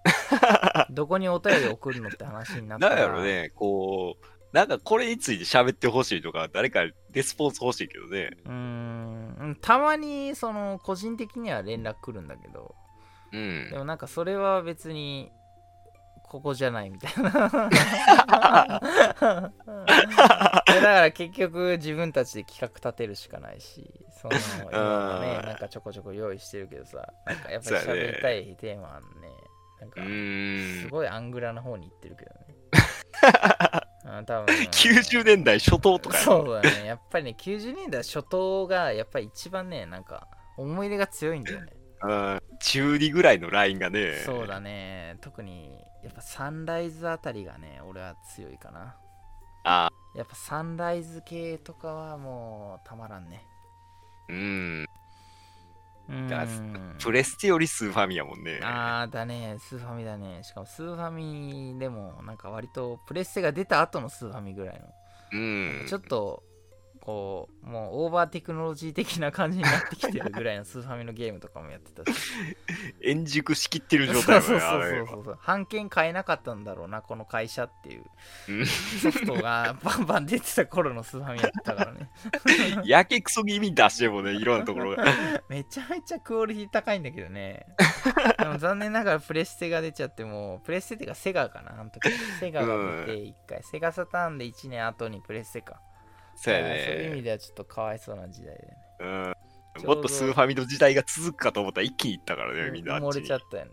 どこにお便り送るのって話になったらなんやろね、こう、なんかこれについて喋ってほしいとか、誰かレスポンス欲しいけどね。うーんたまにその個人的には連絡来るんだけどうんで。もなんかそれは別にここじゃないみたいな。だから結局自分たちで企画立てるしかないしその今はねうん。なんかちょこちょこ用意してるけどさなんかやっぱり喋りたいテーマはねなんうか。すごいアングラな方に行ってるけどね。うん。多分90年代初頭とかそうだね。やっぱりね90年代初頭がやっぱり一番ねなんか思い入れが強いんだよねうん。中2ぐらいのラインがね。そうだね特にやっぱサンライズあたりがね俺は強いかなあやっぱサンライズ系とかはもうたまらんねうん。だんプレステよりスーファミやもんね。あーだねスーファミだねしかもスーファミでもなんか割とプレステが出た後のスーファミぐらいのうん。ちょっとこうもうオーバーテクノロジー的な感じになってきてるぐらいのスーファミのゲームとかもやってたし。円熟しきってる状そうそう態やもんね、あれそうそうそう版権買えなかったんだろうなこの会社っていう。うん。ソフトが バンバン出てた頃のスーファミやってたからね。やけくそ気味に出してもね、いろんなところが。めちゃめちゃクオリティ高いんだけどね。でも残念ながらプレステが出ちゃってもうプレステっていうかセガかなあの時。セガが出て1回、セガサターンで1年後にプレステかそうやあーそういう意味ね。ではちょっとかわいそうな時代でねうん。もっとスーファミの時代が続くかと思ったら一気にいったからね、みんなあっちに埋もれちゃ。ったよね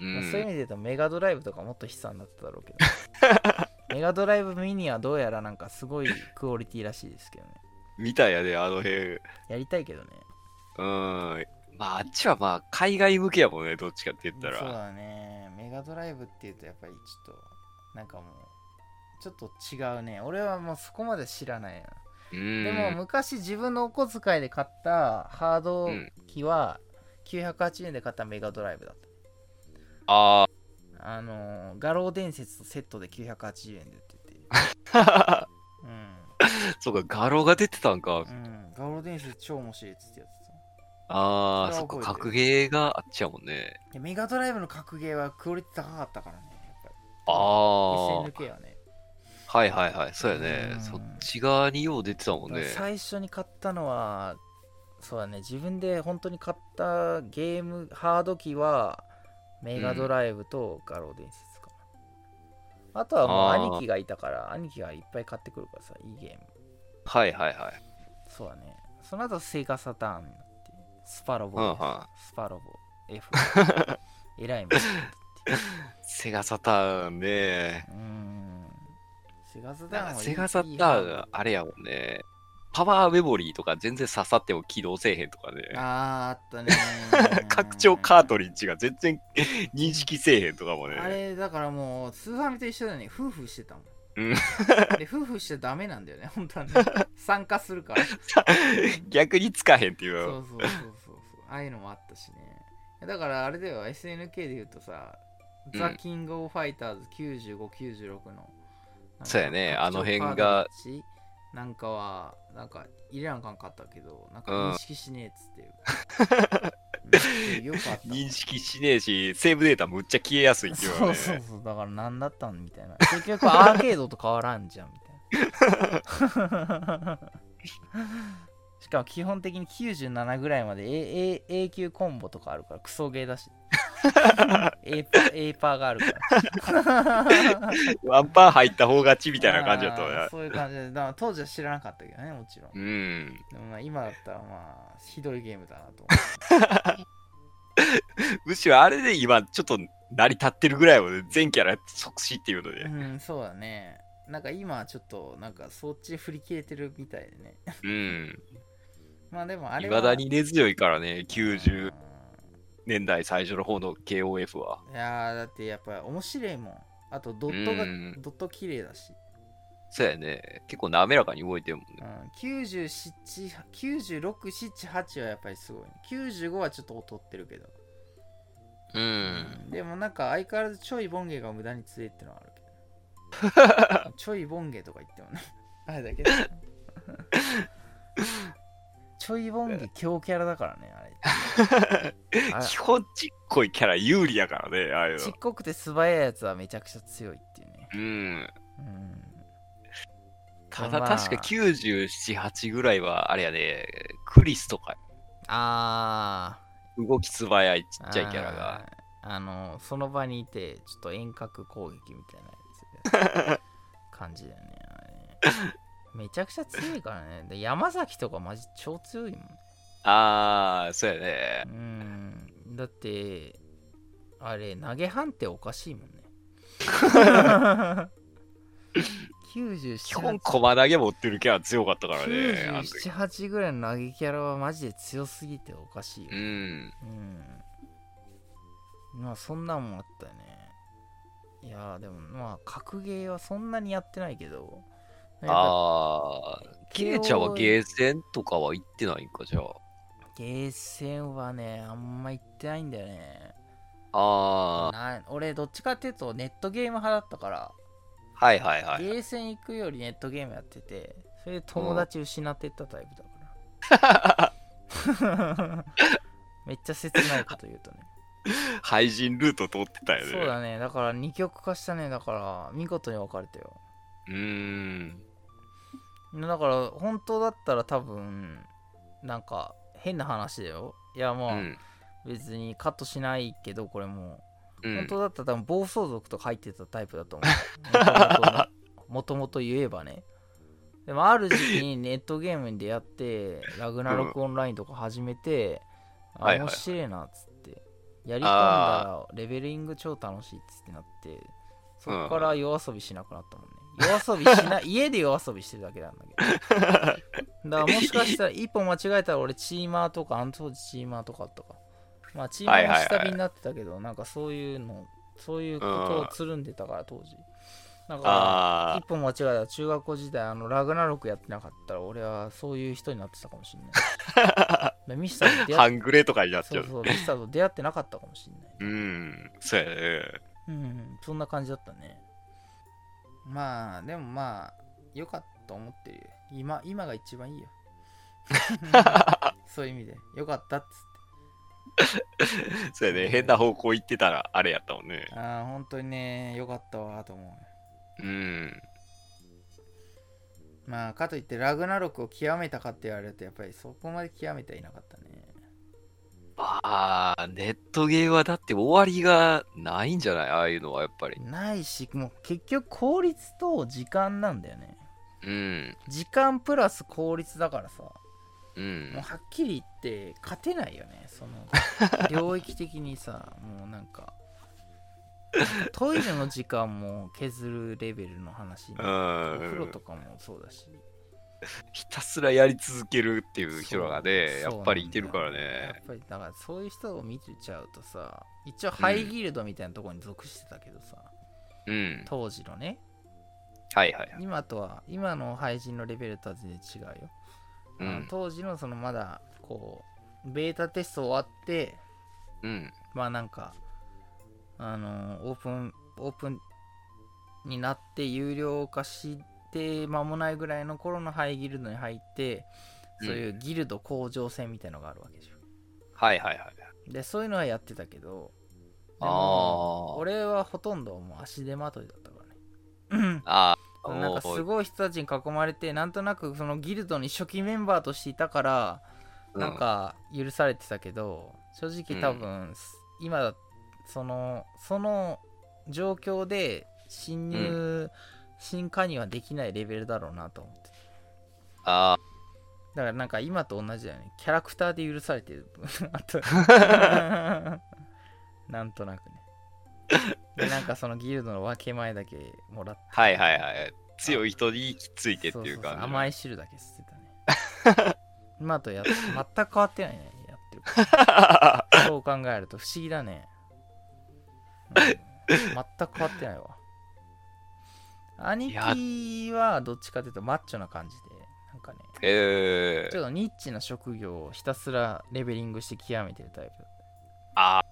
うまあ、そういう意味ん。で言うとメガドライブとかもっと悲惨だっただろうけど メガドライブミニはどうやらなんかすごいクオリティらしいですけどねみたいやね、あの辺。やりたいけどねうん。まあ、あっちはまあ、海外向けやもんね、どっちかって言ったら。そうだねメガドライブっていうとやっぱりちょっとなんかもうちょっと違うね俺はもうそこまで知らない。でも昔自分のお小遣いで買ったハード機は980円で買ったメガドライブだったああのー画廊伝説とセットで980円で売っててあ。うんそうか、画廊が出てたんか。うん、ガロ伝説超面白いっつってやつああ、そっか、格ゲーがあっちやもんね。でメガドライブの格ゲーはクオリティ高かったからね、やっぱり。ああ。SNK はね。はいはいはい、そうやねう。んそっち側によう出てたもんね。最初に買ったのは、そうだね、自分で本当に買ったゲーム、ハード機は、メガドライブとガロ伝説かな。あとはもう兄貴がいたから、兄貴がいっぱい買ってくるからさ、いいゲーム。はいはいはい。そうだね。その後セガサターンになって、スパロボ、うんうんスパロボ、F。えらいもんだって。セガサターンね。うーん。セガサターンセガサターン、あれやもんね。パワーメモリーとか全然刺さっても起動せえへんとかね。あーあったね 拡張カートリッジが全然 認識せえへんとかもね。あれだからもうスーファミと一緒だよね。夫婦してたもん。うん。で夫婦しちゃダメなんだよね本当はね参加するから。逆につかへんってい。そううそうそうそうそう。ああいうのもあったしね。だからあれだよ SNK で言うとさ、うん。ザ・キング・オブ・ファイターズ9596のそうやねあの辺が。なんかはなんか入れなあかんかったけどなんかうん認識しねえっつって、うん。よかった。認識しねえし、セーブデータむっちゃ消えやすいっていうね。そうそうそうだから何だったんみたいな。結局アーケードと変わらんじゃんみたいな。し かも基本的に97ぐらいまで A, A, A 級コンボとかあるからクソゲーだし A パ A パーがあるから ワンパー入った方がちみたいな感じだったあーね。そういう感じでだから当時は知らなかったけどねもちろんうん。でもまあ今だったらまあひどいゲームだなと思 むしろあれで今ちょっと成り立ってるぐらいをね全キャラ即死っていうのう、で。うん、そうだねなんか今はちょっとなんかそっち振り切れてるみたいでねうん。まあでもあれいはまだに根強いからね、90うん年代最初の方の KOF は。いやーだってやっぱり面白いもんあとドットがうんドット綺麗だし、そうやね。結構滑らかに動いてるもんね。うん、9678はやっぱりすごい、ね、95はちょっと劣ってるけど、う。うんでもなんか相変わらずちょいボンゲが無駄に強いってのはあるけど ちょいボンゲとか言ってもねあれだけど ちょいボンゲ強キャラだからねあれ。基本ちっこいキャラ有利やからね、ああいうの。ちっこくて素早いやつはめちゃくちゃ強いっていうね。うん。うん。ただまあ。確か97、8ぐらいは、あれやね、クリスとか、あ動き素早いちーっちゃいキャラが。あのその場にいてちょっと遠隔攻撃みたいなやつ 感じだよねあれ。ねめちゃくちゃ強いからねで山崎とかマジ超強いもんあー、そうやねう。んだってあれ投げ判定おかしいもんね 97基本、駒投げ持ってるキャラ強かったからね。あの時978ぐらいの投げキャラはマジで強すぎておかしいようん。うん。まあそんなんもあったよね。いやーでもまあ格ゲーはそんなにやってないけど。あー、キネちゃんはゲーセンとかは行ってないんか、じゃあ。ゲーセンはね、あんま行ってないんだよね。あー、な俺どっちかっていうとネットゲーム派だったから、はいはいはい。ゲーセン行くよりネットゲームやってて、それで友達失ってったタイプだから。めっちゃ切ないこと言うとね。廃人ルート通ってたよね。そうだね。だから二極化したね。だから見事に分かれたよ。うーん。だから本当だったら多分なんか変な話だよ。いやもう。うん。別にカットしないけどこれも。うん。本当だったら多分暴走族とか入ってたタイプだと思う。もともと言えばね。でもある時期にネットゲームに出会ってラグナロクオンラインとか始めて、あはいはい面白いなっつって。やり込んだらレベリング超楽しいっつってなってそこから夜遊びしなくなったもんね夜遊びしない家で夜遊びしてるだけなんだけど だからもしかしたら一歩間違えたら俺チーマーとかあの当時チーマーとかあったかまあチーマーも下火になってたけど、なんかそういうのそういうことをつるんでたから当時だからあ一歩間違えたら中学校時代あのラグナロクやってなかったら俺はそういう人になってたかもしれない でミスターと出会っングレとかになっちゃう。そうそうミスターと出会ってなかったかもしれないうん。そうやね。うん、そんな感じだったね。まあ、でもまあ、よかったと思ってるよ。今、今が一番いいよ。そういう意味で、よかったっつって。そうやね。変な方向行ってたらあれやったもんね。ああ、本当にね、よかったわと思うん。う。まあ、かといって、ラグナロクを極めたかって言われると、やっぱりそこまで極めてはいなかったね。ああ、ネットゲーはだって終わりがないんじゃない？ああいうのはやっぱり。ないし、もう結局効率と時間なんだよね。うん。時間プラス効率だからさ。うんもう。はっきり言って勝てないよねその領域的にさ もうなんかトイレの時間も削るレベルの話にうお風呂んと。かもそうだし ひたすらやり続けるっていう人がね、やっぱりいてるからそうなんだよやねっ。ぱりだからそういう人を見てちゃうとさ一応ハイギルドみたいなところに属してたけどさ、うん。当時のねはいはいはい。今とは今の廃人のレベルとは全然違うよ、うん。当時のそのまだこうベータテスト終わってうん。まあなんか、あのーオープン、オープンになって有料化して間もないぐらいの頃のハイギルドに入ってそういうギルド向上戦みたいのがあるわけでしょ、はいはいはい。でそういうのはやってたけどであもー。俺はほとんどもう足手まといだったからね。ああ、なんかすごい人たちに囲まれてなんとなくそのギルドに初期メンバーとしていたからうん。なんか許されてたけど正直多分、今だそのその状況で侵入、新加入はできないレベルだろうなと思って。あだからなんか今と同じだよね。キャラクターで許されてる。あと なんとなくね。でなんかそのギルドの分け前だけもらって。あ、はいはいはい。強い人にきついてっていうそそ感じ。そ甘い汁だけ吸ってたね。今とやっ全く変わってないねやってる。そう考えると不思議だね、うん。全く変わってないわ兄貴はどっちかというとマッチョな感じでなんかね。えー、ちょっとニッチな職業をひたすらレベリングして極めてるタイプ。ああ、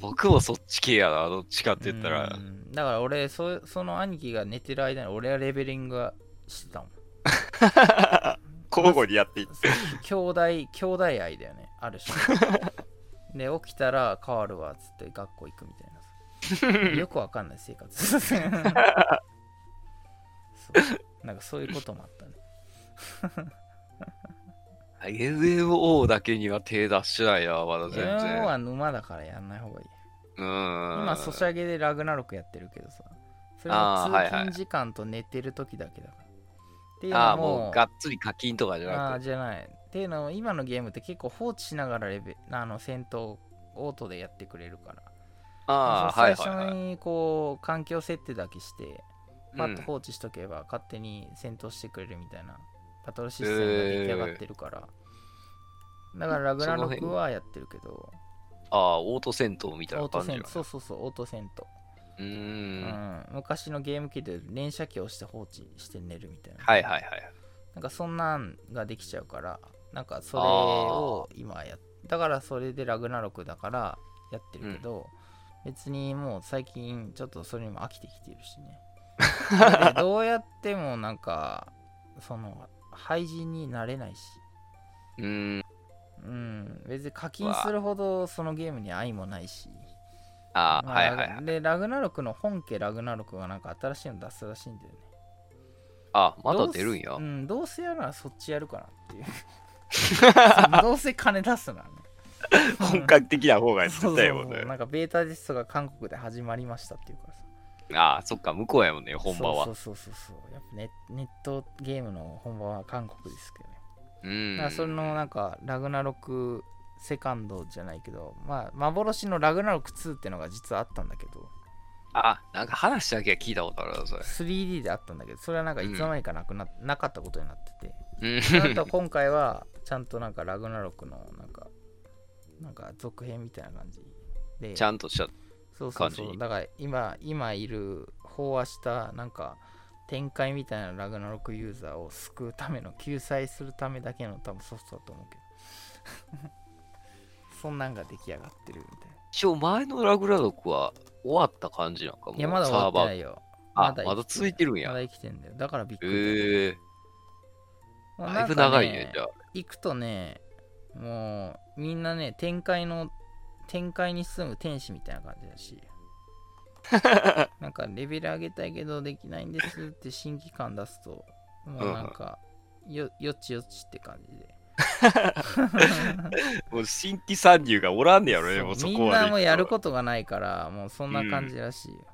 僕もそっち系やな、どっちかったて言ったら。う。ん。だから俺そその兄貴が寝てる間に俺はレベリングはしてたもん。交互にやっていって。兄弟兄弟愛だよねある種。で起きたら変わるわっつって学校行くみたいな。さ よくわかんない生活。そう。なんかそういうこともあったね。MMO だけには手出してないな、まだ全 MMO 然。は沼だからやんない方がいい。うーん。今ソシャゲでラグナロクやってるけどさ。それは通勤時間と寝てる時だけだから、っていうああ、のももうがっつり課金とかじゃあなくて。ーじゃない。っていうのも今のゲームって結構放置しながらレベあの戦闘オートでやってくれるからああ、はい最。初にこう環境設定だけしてパッとうん放置しとけば勝手に戦闘してくれるみたいなバトルシステムが出来上がってるから、だからラグナロクはやってるけど。ああ、オート戦闘みたいオート戦闘そうそうそうオート戦闘、うー。うん。ん、昔のゲーム機で連射機をして放置して寝るみたいな、はいはいはい。なんかそんなんができちゃうからなんかそれを今やっだからそれでラグナロクだからやってるけど、別にもう最近ちょっとそれにも飽きてきてるしね。でどうやってもなんかその廃人になれないし。うーん。うん別に課金するほどそのゲームに愛もないし。ああ、まあはいはいはい。でラグナロクの本家ラグナロクがなんか新しいの出すらしいんだよね。あまだ出るんや。どうん、どうせやるならそっちやるかなっていう。どうせ金出すならね 本格的な方がやってそうたよね。なんかベータテストが韓国で始まりましたっていうからさああ、そっか、向こうやもんね、本場は。そうそうそうそうやっぱネネットゲームの本場は韓国ですけどねうーん。だからそれのなんかラグナロクセカンドじゃないけどまあ幻のラグナロク2ってのが実はあったんだけどあ、なんか話だけは聞いたことあるな、それ。3D であったんだけどそれはなんかいつの間にかなくな,、なかったことになっててうん。あと今回はちゃんとなんかラグナロクのなんかなんか続編みたいな感じでちゃんとした。そうそうそうだから今今いる飽和したなんか展開みたいなラグナロクユーザーを救うための救済するためだけの多分ソフトだと思うけど そんなんが出来上がってるみたいな一応、前のラグラドクは終わった感じなんかも。いやまだ終わってないい。よあ、生きまだ続いてるんや。まだ生きてんだよだからびっくえりえだいぶ長いね、じゃあ。行くとねもうみんなね展開の展開に住む天使みたいな感じだし。なんかレベル上げたいけどできないんですって新規感出すともうなんかよよちよちって感じで。もう新規参入がおらんねやろね、もうそみこまで行くと。んなもやることがないからもうそんな感じらしいよ、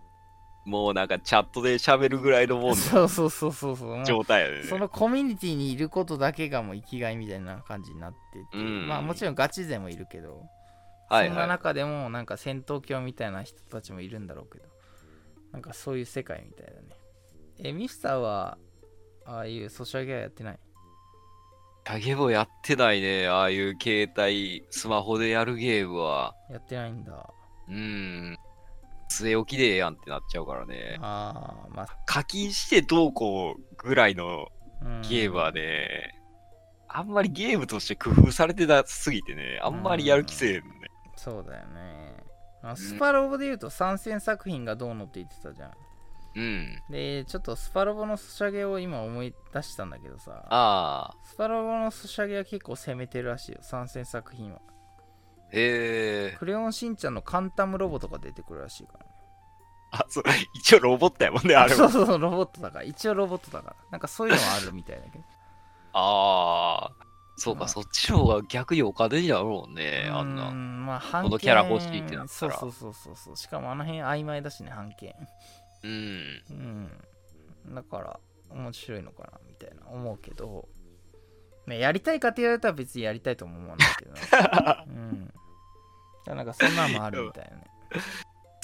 もうなんかチャットで喋るぐらいのもんのそうそうそうそうそう。状態やね。そのコミュニティにいることだけがもう生きがいみたいな感じになってて、うん。まあもちろんガチ勢もいるけど、はいはい。そんな中でもなんか戦闘狂みたいな人たちもいるんだろうけど。なんかそういう世界みたいだね。えミスターはああいうソシャゲはやってない？影もやってないね、ああいう携帯、スマホでやるゲームは。やってないんだ。うーん。据え置きでええやんってなっちゃうからね。ああまあ、課金してどうこうぐらいのうんゲームはね、あんまりゲームとして工夫されてなすぎてね、あんまりやる気せえへんね。そうだよねあスパロボで言うと参戦作品がどうのって言ってたじゃんううん。でちょっとスパロボのソシャゲを今思い出したんだけどさああ。スパロボのソシャゲは結構攻めてるらしいよ参戦作品はへえ。クレヨンしんちゃんのカンタムロボとか出てくるらしいからねあ、そう、一応ロボットやもんね、あれも。そうそうそうロボットだから。一応ロボットだからなんかそういうのはあるみたいだけど。ああ。そうか、まあ。そっちの方が逆にお金になるもんね、あんうーな。んまあ半このキャラ欲しいってなったら。そうそうそうそうそう。しかもあの辺曖昧だしね半径うん。うん。だから面白いのかなみたいな思うけど、ね、やりたいかって言われたら別にやりたいとも思わないけど、うん。だからなんかそんなんもあるみたいなね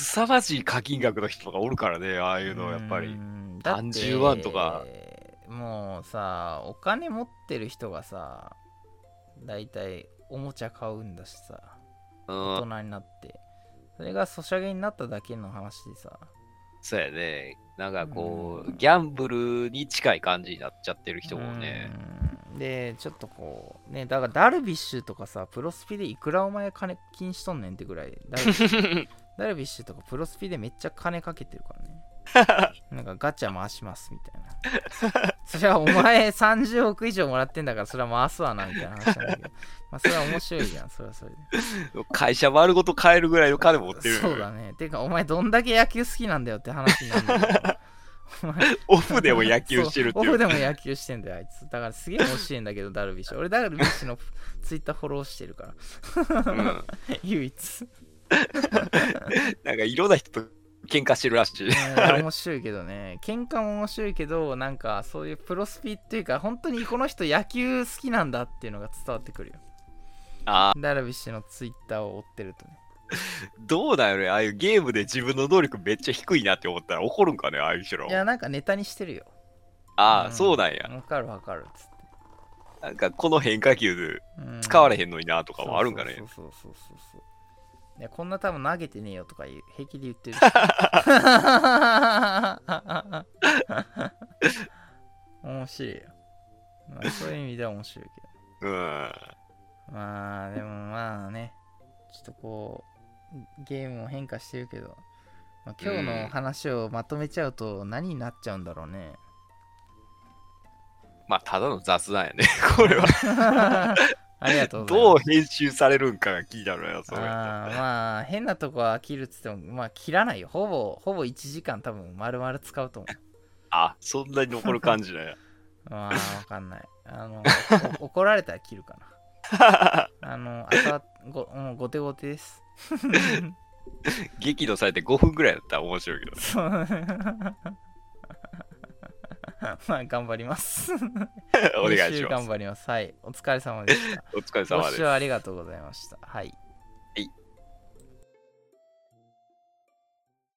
凄まじい課金額の人がおるからね、ああいうの、やっぱうり。何十万とかもうさお金持ってる人がさだいたいおもちゃ買うんだしさうん大。人になってそれがソシャゲになっただけの話でさそうやね。なんかこうう、ギャンブルに近い感じになっちゃってる人もね。うんでちょっとこうねだからダルビッシュとかさプロスピでいくらお前金金しとんねんってぐらい ダルビッシュとかプロスピでめっちゃ金かけてるからね。なんかガチャ回しますみたいな。それはお前30億以上もらってんだからそれは回すわなみたいな話なんだけど。まあそれは面白いじゃん。それはそれで。会社丸ごと買えるぐらいの金持ってる。そうだね。てかお前どんだけ野球好きなんだよって話になるんだけど。オフでも野球してるってオフでも野球してんだよあいつ。だからすげえ面白いんだけどダルビッシュ。俺ダルビッシュのツイッターフォローしてるから。うん。唯一 なんかいろんな人と喧嘩してるらしい。うん 面白いけどね。喧嘩も面白いけどなんかそういうプロスピっていうか本当にこの人野球好きなんだっていうのが伝わってくるよ。あダルビッシュのツイッターを追ってるとね。どうだよね。ああいうゲームで自分の能力めっちゃ低いなって思ったら怒るんかね、ああいう人らいやなんかネタにしてるよ。ああ、うん。そうなんや。わかるわかるっつって。なんかこの変化球でうん。使われへんのになとかもあるんかね。そうそうそうそうそういやこんな多分投げてねえよとか平気で言ってる 面白いよ、まあ、そういう意味では面白いけうん。どまあでもまあね。ちょっとこうゲームも変化してるけど、まあ、今日の話をまとめちゃうと何になっちゃうんだろうね、まあ、ただの雑談やね。これは。ありがとうどう編集されるんかが気になるよ、それ。まあ変なとこは切るっつってもまあ切らないよ。ほぼほぼ1時間多分丸々使うと思あ、そんなに残る感じだよ。う まあわかんない。あのお怒られたら切るかな。あのあとはごもう後手後手です。激怒されて5分ぐらいだったら面白いけど。そう まあ頑張ります。お願いします。張ります。はい。お疲れ様でした。お疲れ様です。ご視聴。ありがとうございました。はい